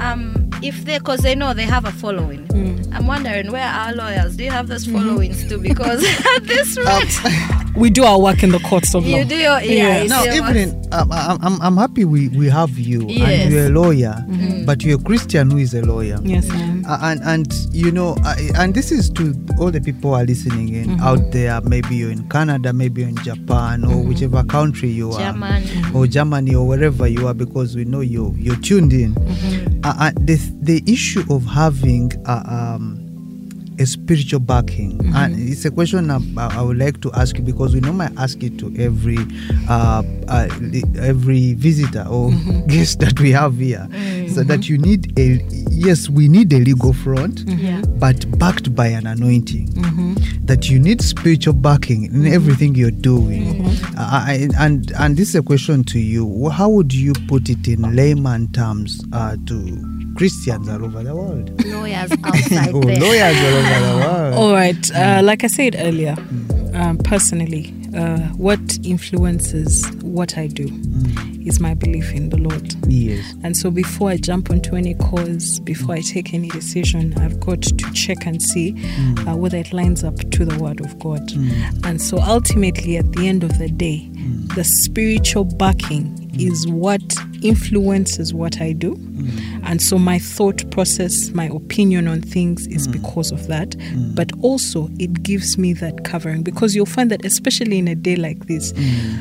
um, if they, because they know they have a following. Mm. I'm wondering where are our lawyers? Do you have those followings too? Because at this Um, rate, We do our work in the courts of law. you do your yeah. you Now, do Evelyn, um, I'm, I'm, I'm happy we, we have you, Yes. Mm-hmm. and you're a lawyer, but you're a Christian who is a lawyer. Yes, ma'am. Uh, and and you know I, and this is to all the people who are listening in Mm-hmm. out there maybe you're in canada maybe you're in japan or Mm-hmm. whichever country you are Germany. or germany or wherever you are because we know you you're tuned in Mm-hmm. uh, uh, the, the issue of having uh, um, a spiritual backing. Mm-hmm. and it's a question I, I would like to ask you because we normally ask it to every uh, uh, every visitor or Mm-hmm. guest that we have here. So that you need a yes we need a legal front Yeah. but backed by an anointing. That you need spiritual backing in everything you're doing. Uh, I- and and this is a question to you. How would you put it in layman terms uh, to christians all over the world lawyers outside oh, there. lawyers all over the world All right. Uh, like I said earlier, um, personally, uh, what influences what I do is my belief in the Lord. yes And so before I jump onto any cause, before I take any decision, I've got to check and see uh, whether it lines up to the Word of God. And so ultimately, at the end of the day, the spiritual backing is mm. what influences what I do. Mm. And so my thought process, my opinion on things is mm. because of that. But also, it gives me that covering because you'll find that, especially in a day like this,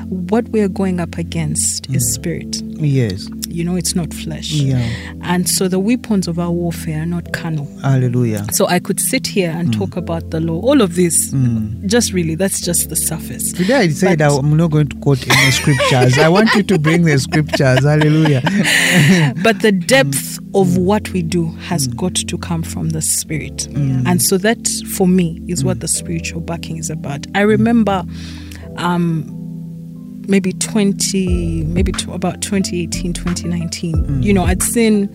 what we're going up against is spirit. Yes You know, it's not flesh. Yeah. And so the weapons of our warfare are not carnal. hallelujah So I could sit here and talk mm. about the law. All of this, mm. just really, that's just the surface. Today I decided But- I'm not going to quote any scriptures. I want you to bring the scriptures. Hallelujah. but the mm. depth of what we do has got to come from the spirit and so that for me is what the spiritual backing is about i remember um maybe 20 maybe to about 2018 2019 mm. you know i'd seen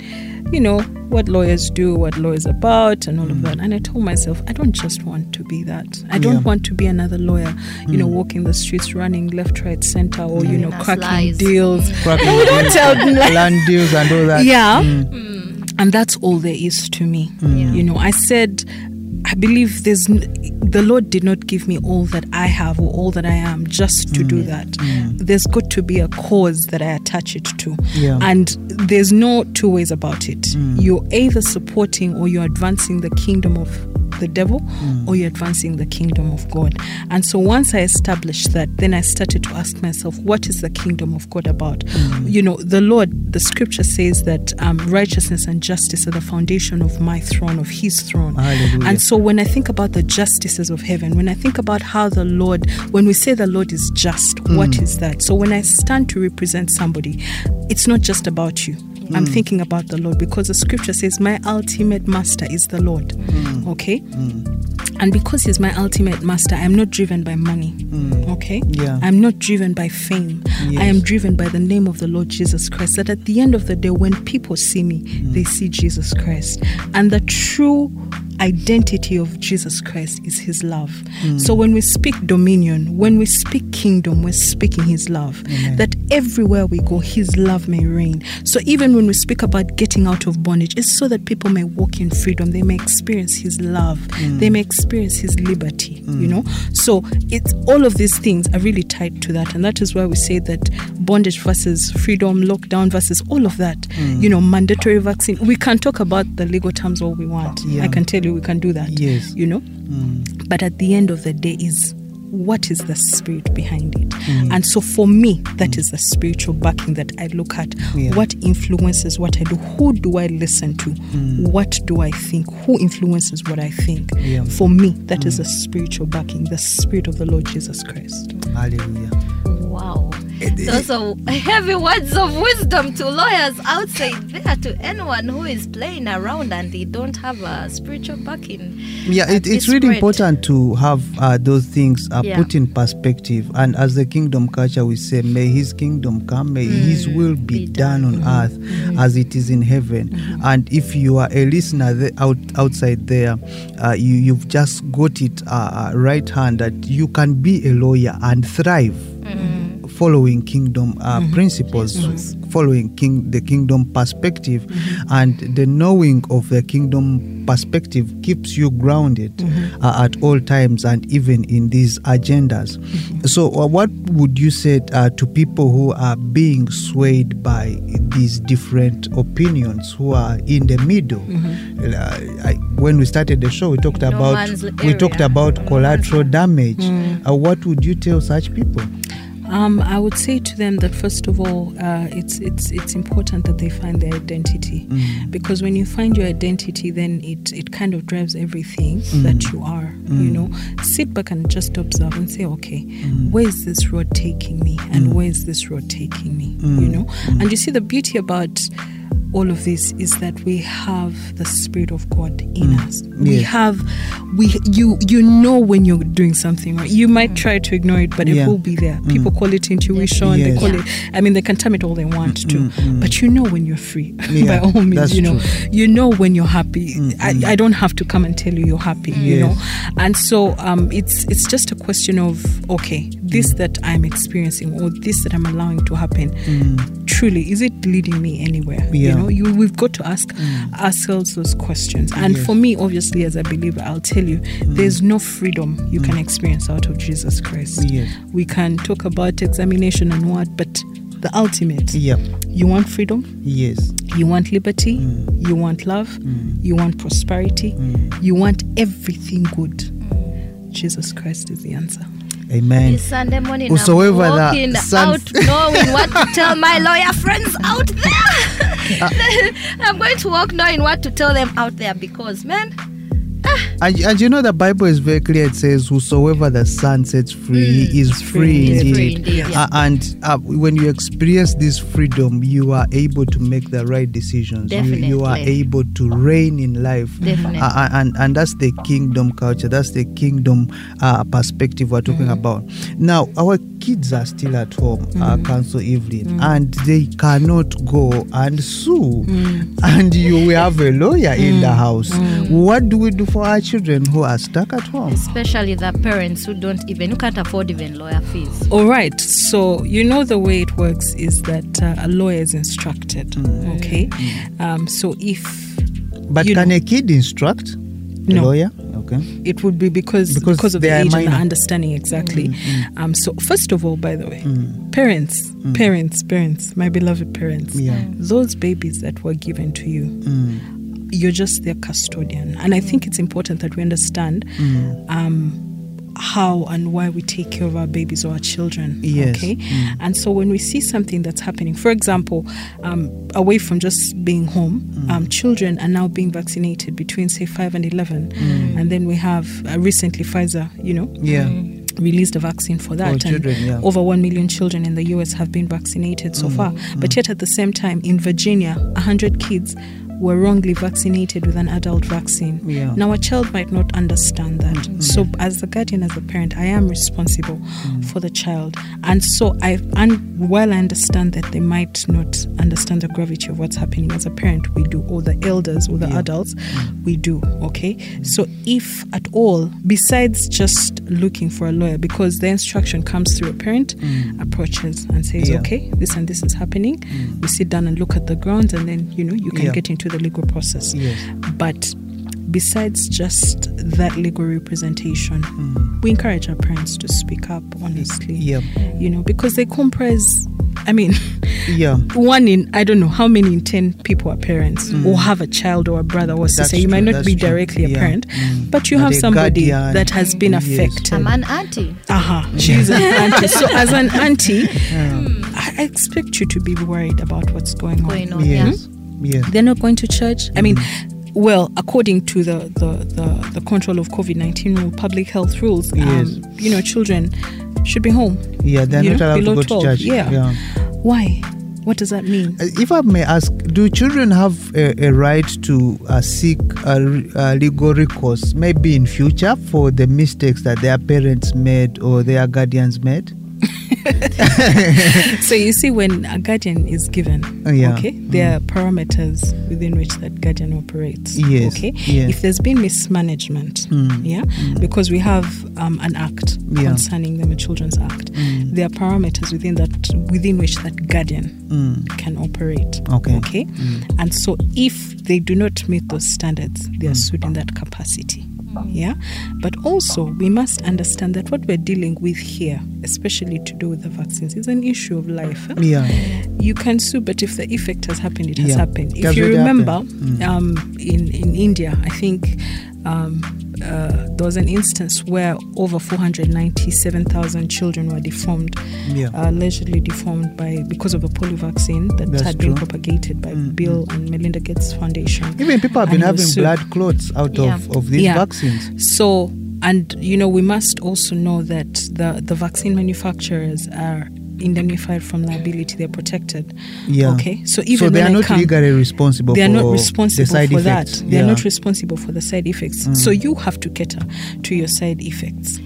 you know what lawyers do what law is about and all of mm. that and i told myself i don't just want to be that i don't Yeah. want to be another lawyer you know mm. walking the streets running left right center or you know cracking lies. deals Cracking we don't tell them lies. land deals and all that. Yeah. And that's all there is to me. You know, I said, I believe there's the Lord did not give me all that I have or all that I am just to do mm. that. Mm. There's got to be a cause that I attach it to. Yeah. And there's no two ways about it. Mm. You're either supporting or you're advancing the kingdom of the devil hmm. or you're advancing the kingdom of God. And so once I established that, then I started to ask myself, what is the kingdom of God about? Hmm. You know, the Lord, the scripture says that um, righteousness and justice are the foundation of my throne, of his throne. Hallelujah. And so when I think about the justices of heaven, when I think about how the Lord, when we say the Lord is just, what hmm. is that? So when I stand to represent somebody, it's not just about you. I'm mm. thinking about the Lord because the scripture says, My ultimate master is the Lord. Mm. Okay? Mm. And because he's my ultimate master, I'm not driven by money. Mm. Okay? Yeah. I'm not driven by fame. I am driven by the name of the Lord Jesus Christ. That at the end of the day, when people see me, mm. they see Jesus Christ. And the true identity of Jesus Christ is his love. Mm. So when we speak dominion, when we speak kingdom, we're speaking his love. That everywhere we go, his love may reign. So even when we speak about getting out of bondage, it's so that people may walk in freedom. They may experience his love. They may experience his liberty, you know? So it's all of these things are really tied to that. And that is why we say that bondage versus freedom, lockdown versus all of that, mm. you know, mandatory vaccine. We can talk about the legal terms all we want. Yeah. I can tell you we can do that. Yes. You know? Mm. But at the end of the day is what is the spirit behind it? Mm. And so for me, that is the spiritual backing that I look at. Yeah. What influences what I do? Who do I listen to? Mm. What do I think? Who influences what I think? Yeah. For me, that is mm. the spiritual backing, the spirit of the Lord Jesus Christ. Hallelujah. Wow. Those are heavy words of wisdom to lawyers outside there, to anyone who is playing around and they don't have a spiritual backing. yeah it, it's really important to have uh, those things uh, Yeah. put in perspective and as the kingdom culture we say may his kingdom come may his will be, Mm. Be done, done. On earth as it is in heaven and if you are a listener the, out, outside there uh, you, you've just got it uh, uh, right hand that you can be a lawyer and thrive Mm-hmm. Following kingdom uh, principles following king the kingdom perspective Mm-hmm. and the knowing of the kingdom perspective keeps you grounded Mm-hmm. uh, at all times and even in these agendas Mm-hmm. so uh, what would you say uh, to people who are being swayed by these different opinions who are in the middle uh, I, when we started the show we talked Mm-hmm. No about we talked about collateral damage Mm. uh, what would you tell such people Um, I would say to them that first of all, uh, it's it's it's important that they find their identity, mm. because when you find your identity, then it it kind of drives everything mm. that you are. You mm. know, sit back and just observe and say, okay, where is this road taking me, and where is this road taking me? You know, and you see the beauty about all of this is that we have the spirit of God in mm. us. We Yes. have we you you know when you're doing something right. You might try to ignore it, but Yeah. it will be there. Mm. People call it intuition. They Yes. call it. I mean, they can term it all they want mm, to, but you know when you're free. Yeah, by all means, that's you know, true. you know when you're happy. I, I don't have to come and tell you you're happy. You know, and so um, it's it's just a question of okay, this that I'm experiencing or this that I'm allowing to happen. Truly, is it leading me anywhere? Yeah. You know, you we've got to ask ourselves those questions. And Yes. for me, obviously, as a believer, I'll tell you, mm. there's no freedom you can mm. experience out of Jesus Christ. Yes. We can talk about examination and what, but the ultimate. yeah You want freedom, yes you want liberty, mm. you want love, you want prosperity, you want everything good. Jesus Christ is the answer. Amen This Sunday morning, Whosoever I'm walking sun- out knowing what to tell my lawyer friends out there. Ah. I'm going to walk knowing what to tell them out there because, man, And, and you know the Bible is very clear. It says, "Whosoever the Son sets free he is free, free indeed." indeed. Free indeed, yeah. Uh, and uh, when you experience this freedom, you are able to make the right decisions. You, you are able to reign in life. Definitely. Uh, and and that's the kingdom culture. That's the kingdom uh, perspective we're talking about. Now our kids are still at home, uh, Counsel Evelyn, and they cannot go and sue. And you we have a lawyer in the house. What do we do for our children who are stuck at home? especially the parents who don't even, who can't afford even lawyer fees. All right. So you know the way it works is that uh, a lawyer is instructed. Mm. Okay. Mm. Um, so if But you can know, a kid instruct a No. lawyer? Okay. it would be because Because because, of the are age and the understanding exactly. Mm, um, so first of all, by the way, parents, parents, parents, my beloved parents, Yeah. those babies that were given to you. You're just their custodian, and I think it's important that we understand um, how and why we take care of our babies or our children. Yes. Okay. And so when we see something that's happening, for example, um, away from just being home, um, children are now being vaccinated between say five and eleven, and then we have uh, recently Pfizer, you know, Yeah. released a vaccine for that. and children, yeah. Over 1 million children in the US have been vaccinated so far. But yet, at the same time, in Virginia, 100 kids were wrongly vaccinated with an adult vaccine. Yeah. Now, a child might not understand that. Mm-hmm. So, as the guardian, as a parent, I am responsible mm. for the child. And so, I, and while I understand that they might not understand the gravity of what's happening, as a parent, we do, or the elders or the adults, mm. we do. Okay. So, if at all, besides just looking for a lawyer, because the instruction comes through a parent, mm. approaches and says, Yeah. okay, this and this is happening. We sit down and look at the grounds, and then, you know, you can Yeah. get into the legal process. Yes. But besides just that legal representation, we encourage our parents to speak up honestly. Yeah. You know, because they comprise, I mean, Yeah. one in, I don't know how many in 10 people are parents or have a child or a brother or sister. You might true, not that's be true. directly a parent, Mm. but you But have somebody guardian. that has been Yes. affected. I'm an auntie. Aha, she's an auntie. So, as an auntie, I I expect you to be worried about what's going on. Going on, yeah. Yes. Yes. They're not going to church. I mean, well, according to the the, the, the control of COVID nineteen rule, public health rules, Yes. um, you know, children should be home. Yeah, they're not know, allowed to below go to church. yeah. yeah. Why? What does that mean? Uh, If I may ask, do children have a, a right to uh, seek a, a legal recourse, maybe in future, for the mistakes that their parents made or their guardians made? So you see, when a guardian is given, Oh, yeah. okay, there are parameters within which that guardian operates. Yes, Okay. yes. If there's been mismanagement, Mm. yeah, because we have um, an act Yeah. concerning the Children's Act, Mm. there are parameters within that within which that guardian Mm. can operate. Okay. Okay. And so if they do not meet those standards, they are sued in that capacity. Yeah. But also, we must understand that what we're dealing with here, especially to do with the vaccines, is an issue of life. eh? Yeah. You can sue, but if the effect has happened, it has Yeah. happened. If has you remember. Mm. um, in, in India, I think um, uh, there was an instance where over 497,000 children were deformed, Yeah. uh, allegedly deformed by because of a polio vaccine that That's had been propagated by Mm, Bill and Melinda Gates Foundation. Even people have been having sued. blood clots out Yeah. of, of these Yeah. vaccines. So, and you know, we must also know that the, the vaccine manufacturers are indemnified from liability, they're protected. Yeah. Okay. So, even so they when are I not come, legally responsible they are for not the responsible side for effects. that. They are not responsible for the side effects. So, mm. you have to cater to your side effects.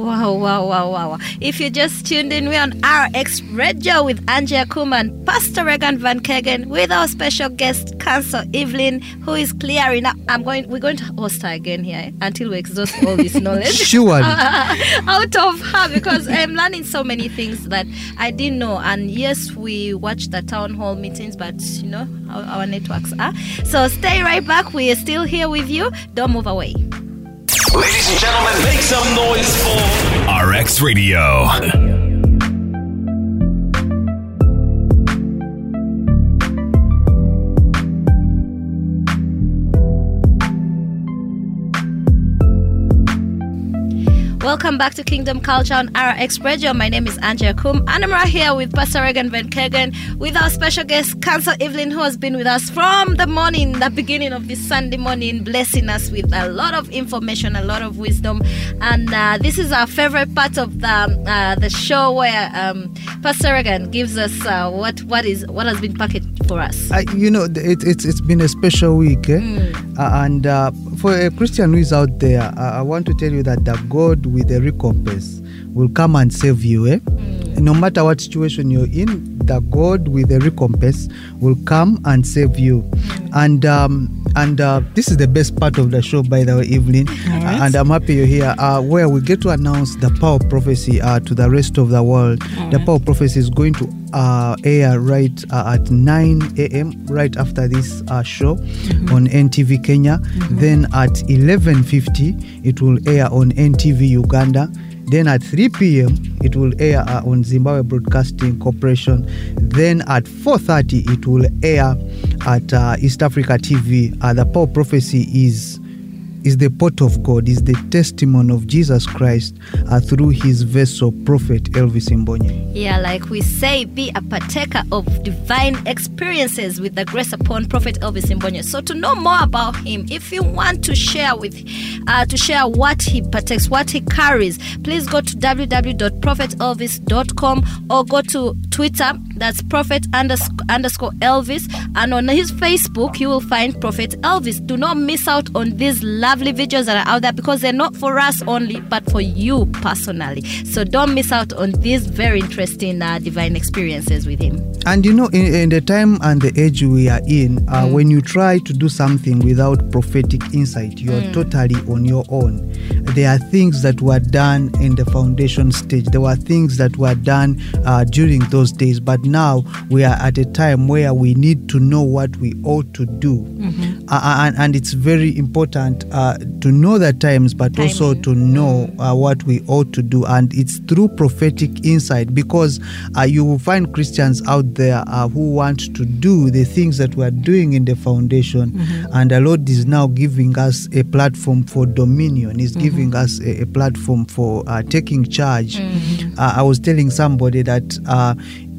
Wow, wow, wow, wow. If you just tuned in, we're on RX Radio with Angia Kuman, Pastor Regan Van Kegen, with our special guest, Counsel Evelyn, who is clearing up. I'm going, we're going to host her again here eh, until we exhaust all this knowledge. Surely. out of her because I'm learning so many things that I didn't know. And yes, we watch the town hall meetings, but you know how our networks are. So stay right back. We are still here with you. Don't move away. Ladies and gentlemen, make some noise for RX Radio. Welcome back to Kingdom Culture on RX Radio. My name is Angie Akum, and I'm right here with Pastor Regan Van Kegen with our special guest, Counsel Evelyn, who has been with us from the morning, the beginning of this Sunday morning, blessing us with a lot of information, a lot of wisdom. And uh, this is our favorite part of the uh, the show where um, Pastor Regan gives us uh, what what is what has been packaged for us. I, you know, it, it's it's been a special week, eh? Uh, and uh, for a Christian who is out there, uh, I want to tell you that the God with a recompense will come and save you. Eh? No matter what situation you're in, the God with a recompense will come and save you. And um, and uh, this is the best part of the show, by the way, Evelyn. right. And I'm happy you're here, uh, where we get to announce the power prophecy uh, to the rest of the world. the right. power prophecy is going to uh, air right uh, at 9 a.m. right after this uh, show on NTV Kenya. Then at 11:50 it will air on NTV Uganda. Then at 3 p.m. it will air on Zimbabwe Broadcasting Corporation. Then at 4:30 it will air at uh, East Africa TV. Uh, the power prophecy is is the pot of God, is the testimony of Jesus Christ uh, through his vessel, Prophet Elvis Mbonye. Yeah, like we say, be a partaker of divine experiences with the grace upon Prophet Elvis Mbonye. So to know more about him, if you want to share with, uh, to share what he partakes, what he carries, please go to www.prophetelvis.com or go to Twitter. That's Prophet underscore, Elvis, and on his Facebook you will find Prophet Elvis. Do not miss out on these lovely videos that are out there because they're not for us only, but for you personally. So don't miss out on these very interesting uh, divine experiences with him. And you know, in, in the time and the age we are in, uh, when you try to do something without prophetic insight, you're totally on your own. There are things that were done in the foundation stage, there were things that were done uh, during those days, but now we are at a time where we need to know what we ought to do. Uh, and, and it's very important uh, to know the times, but also to know uh, what we ought to do. And it's through prophetic insight because uh, you will find Christians out there uh, who want to do the things that we are doing in the foundation. And the Lord is now giving us a platform for dominion, He's giving us a, a platform for uh, taking charge. Uh, I was telling somebody that.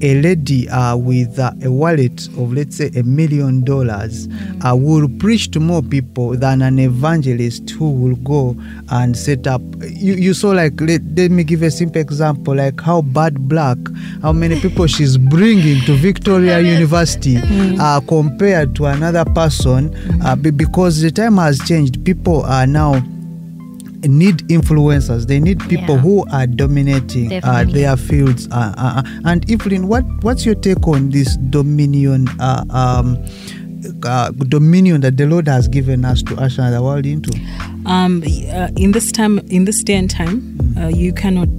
A lady uh, with uh, a wallet of let's say a million dollars uh, will preach to more people than an evangelist who will go and set up. You, you saw like let, let me give a simple example like how bad black how many people she's bringing to victoria university uh, compared to another person uh, because the time has changed. People are now need influencers they need people Yeah. who are dominating uh, their fields uh, uh, uh, and evelyn what what's your take on this dominion uh, um, uh, dominion that the lord has given us to usher the world into Um, uh, in this time, in this day and time, uh, you cannot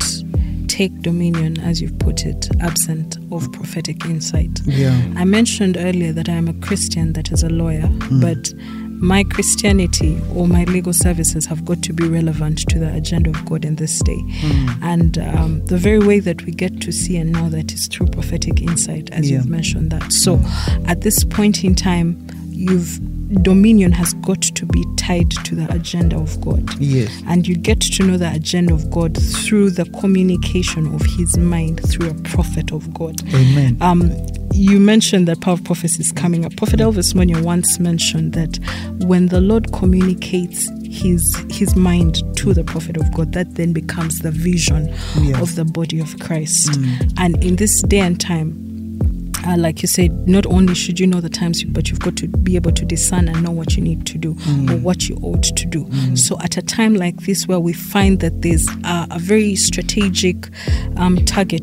take dominion, as you've put it, absent of prophetic insight. yeah I mentioned earlier that I am a Christian that is a lawyer, Mm. but my Christianity or my legal services have got to be relevant to the agenda of God in this day. Mm. And um, the very way that we get to see and know that is through prophetic insight, as Yeah. you've mentioned that. So at this point in time, you've dominion has got to be tied to the agenda of God. yes And you get to know the agenda of God through the communication of His mind through a prophet of God. amen Um, you mentioned that power of prophecy is coming up. Prophet Elvis Mbonye once mentioned that when the Lord communicates his his mind to the prophet of God, that then becomes the vision Yeah. of the body of Christ. And in this day and time, uh, like you said, not only should you know the times, but you've got to be able to discern and know what you need to do or what you ought to do. So, at a time like this, where we find that there's a, a very strategic um, target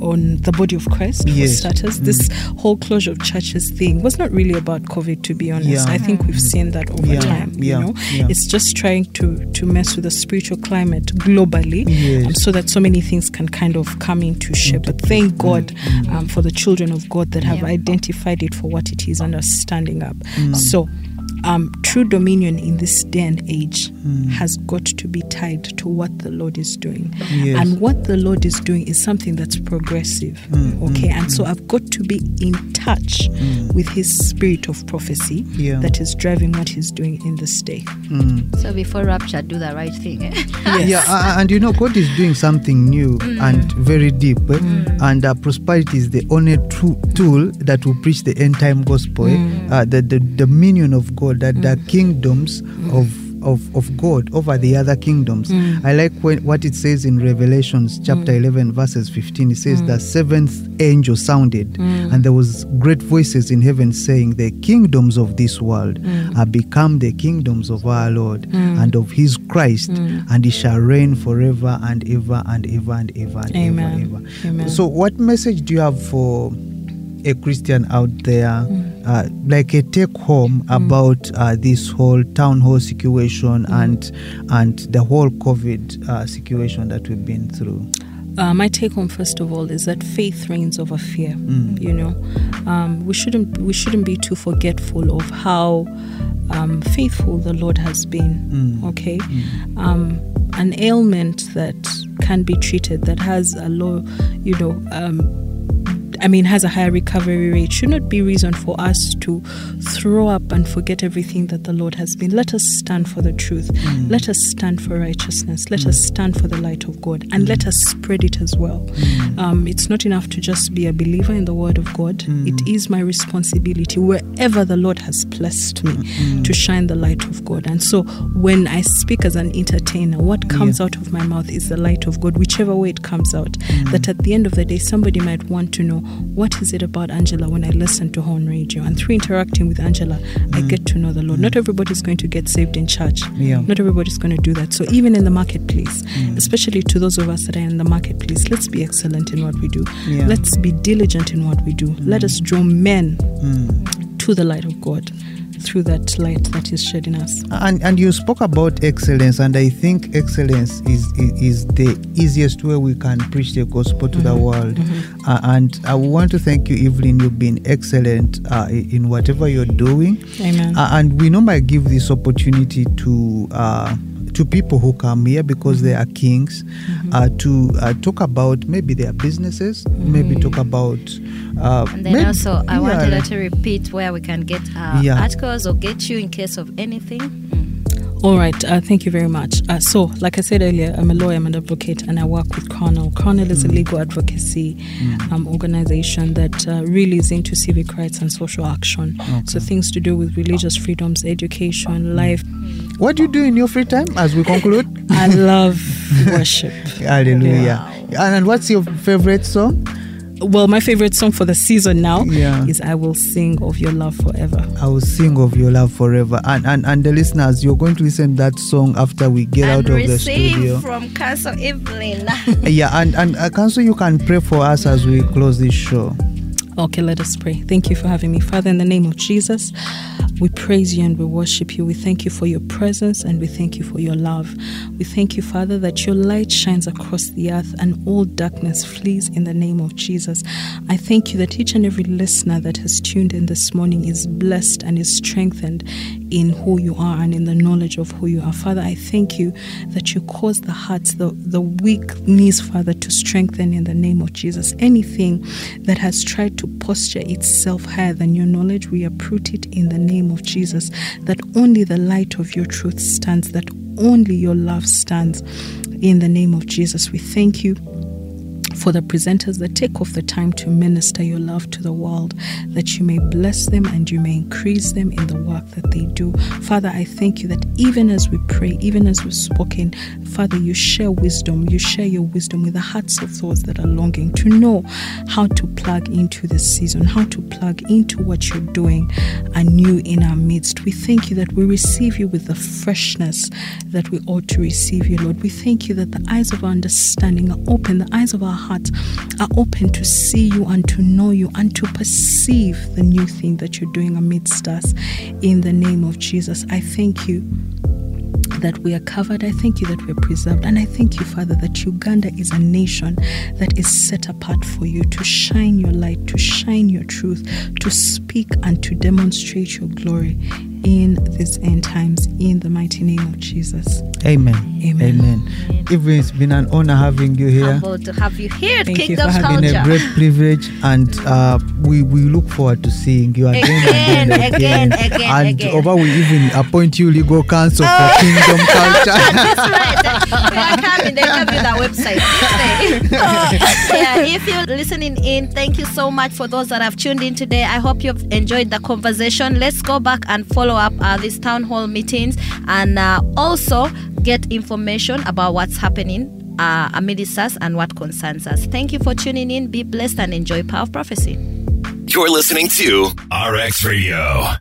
on the body of Christ for Yes. starters, this whole closure of churches thing was not really about COVID, to be honest. Yeah. I think we've seen that over Yeah. time. Yeah. You know, Yeah. it's just trying to to mess with the spiritual climate globally, Yes. um, so that so many things can kind of come into shape. But thank God um, for the children of God that have identified it for what it is and are standing up. So. Um, true dominion in this day and age has got to be tied to what the Lord is doing. Yes. And what the Lord is doing is something that's progressive. okay. And so I've got to be in touch with His spirit of prophecy Yeah. that is driving what He's doing in this day. So before rapture, do the right thing. Eh? Yeah, uh, and you know, God is doing something new and very deep, eh? and uh, prosperity is the only true tool that will preach the end time gospel, eh? uh, the, the dominion of God, that the mm. kingdoms of of, of God over the other kingdoms. Mm. I like when, what it says in Revelations chapter mm. 11 verses 15. It says the seventh angel sounded and there was great voices in heaven saying the kingdoms of this world are become the kingdoms of our Lord and of his Christ and he shall reign forever and ever and ever and ever and Amen. ever ever. Amen. So what message do you have for a Christian out there, uh, like a take home about uh, this whole town hall situation and and the whole COVID uh, situation that we've been through. Uh, my take home, first of all, is that faith reigns over fear. You know, um, we shouldn't we shouldn't be too forgetful of how um, faithful the Lord has been. Okay, um, an ailment that can be treated that has a low, you know. I mean, has a higher recovery rate, should not be reason for us to throw up and forget everything that the Lord has been. Let us stand for the truth. Mm. Let us stand for righteousness. Let us mm. stand for the light of God. And mm. let us spread it as well. Um, it's not enough to just be a believer in the Word of God. It is my responsibility, wherever the Lord has blessed me, to shine the light of God. And so when I speak as an entertainer, what comes out of my mouth is the light of God, whichever way it comes out. That at the end of the day, somebody might want to know what is it about Angela when I listen to her on radio. And through interacting with Angela, I get to know the Lord. Not everybody's going to get saved in church. Yeah. Not everybody's going to do that. So even in the marketplace, mm. especially to those of us that are in the marketplace, let's be excellent in what we do. Yeah. Let's be diligent in what we do. Let mm. us draw men mm. to the light of God through that light that is shed in us. And and you spoke about excellence, and I think excellence is is, is the easiest way we can preach the gospel to the world. Uh, and I want to thank you, Evelyn. You've been excellent uh, in whatever you're doing. Amen. Uh, and we normally give this opportunity to uh, to people who come here because they are kings uh, to uh, talk about maybe their businesses, maybe talk about. Uh, And then maybe- also, I yeah, wanted to repeat where we can get Yeah. articles or get you in case of anything. Mm. All right, uh, thank you very much. Uh, so, like I said earlier, I'm a lawyer, I'm an advocate, and I work with Cornell. Cornell is a legal advocacy um, organization that uh, really is into civic rights and social action. So, things to do with religious freedoms, education, life. What do you do in your free time as we conclude? I love worship. Hallelujah. And, and what's your favorite song? Well, my favorite song for the season now Yeah. is I Will Sing of Your Love Forever. I will sing of your love forever. And and, and the listeners, you're going to listen that song after we get and out of the receive studio. from Counsel Evelyn. yeah, and and uh, Counsel, you can pray for us as we close this show. Okay, let us pray. Thank you for having me. Father, in the name of Jesus, we praise you and we worship you. We thank you for your presence and we thank you for your love. We thank you, Father, that your light shines across the earth and all darkness flees in the name of Jesus. I thank you that each and every listener that has tuned in this morning is blessed and is strengthened in who you are and in the knowledge of who you are. Father, I thank you that you cause the hearts, the, the weak knees, Father, to strengthen in the name of Jesus. Anything that has tried to posture itself higher than your knowledge, we uproot it in the name of Jesus. That only the light of your truth stands, that only your love stands in the name of Jesus. We thank you for the presenters that take off the time to minister your love to the world, that you may bless them and you may increase them in the work that they do. Father, I thank you that even as we pray, even as we've spoken, Father, you share wisdom, you share your wisdom with the hearts of those that are longing to know how to plug into this season, how to plug into what you're doing anew in our midst. We thank you that we receive you with the freshness that we ought to receive you, Lord. We thank you that the eyes of our understanding are open, the eyes of our heart are open to see you and to know you and to perceive the new thing that you're doing amidst us. In the name of Jesus, I thank you that we are covered. I thank you that we're preserved. And I thank you, Father, that Uganda is a nation that is set apart for you to shine your light, to shine your truth, to speak and to demonstrate your glory in these end times. In the mighty name of Jesus. Amen. Amen. Amen. Evelyn it's been an honor having you here. Humbled to have you here at Thank you for It's been a great privilege, and uh, we we look forward to seeing you again, Again, and again, again, again. and again. Oba will even appoint you legal counsel Oh. for Kingdom Culture. That's right. We are coming. They have you that website. Oh, yeah, if you're listening in, thank you so much for those that have tuned in today. I hope you've enjoyed the conversation. Let's go back and follow up uh, these town hall meetings and uh, also get information about what's happening uh, amidst us and what concerns us. Thank you for tuning in. Be blessed and enjoy Power of Prophecy. You're listening to RX Radio.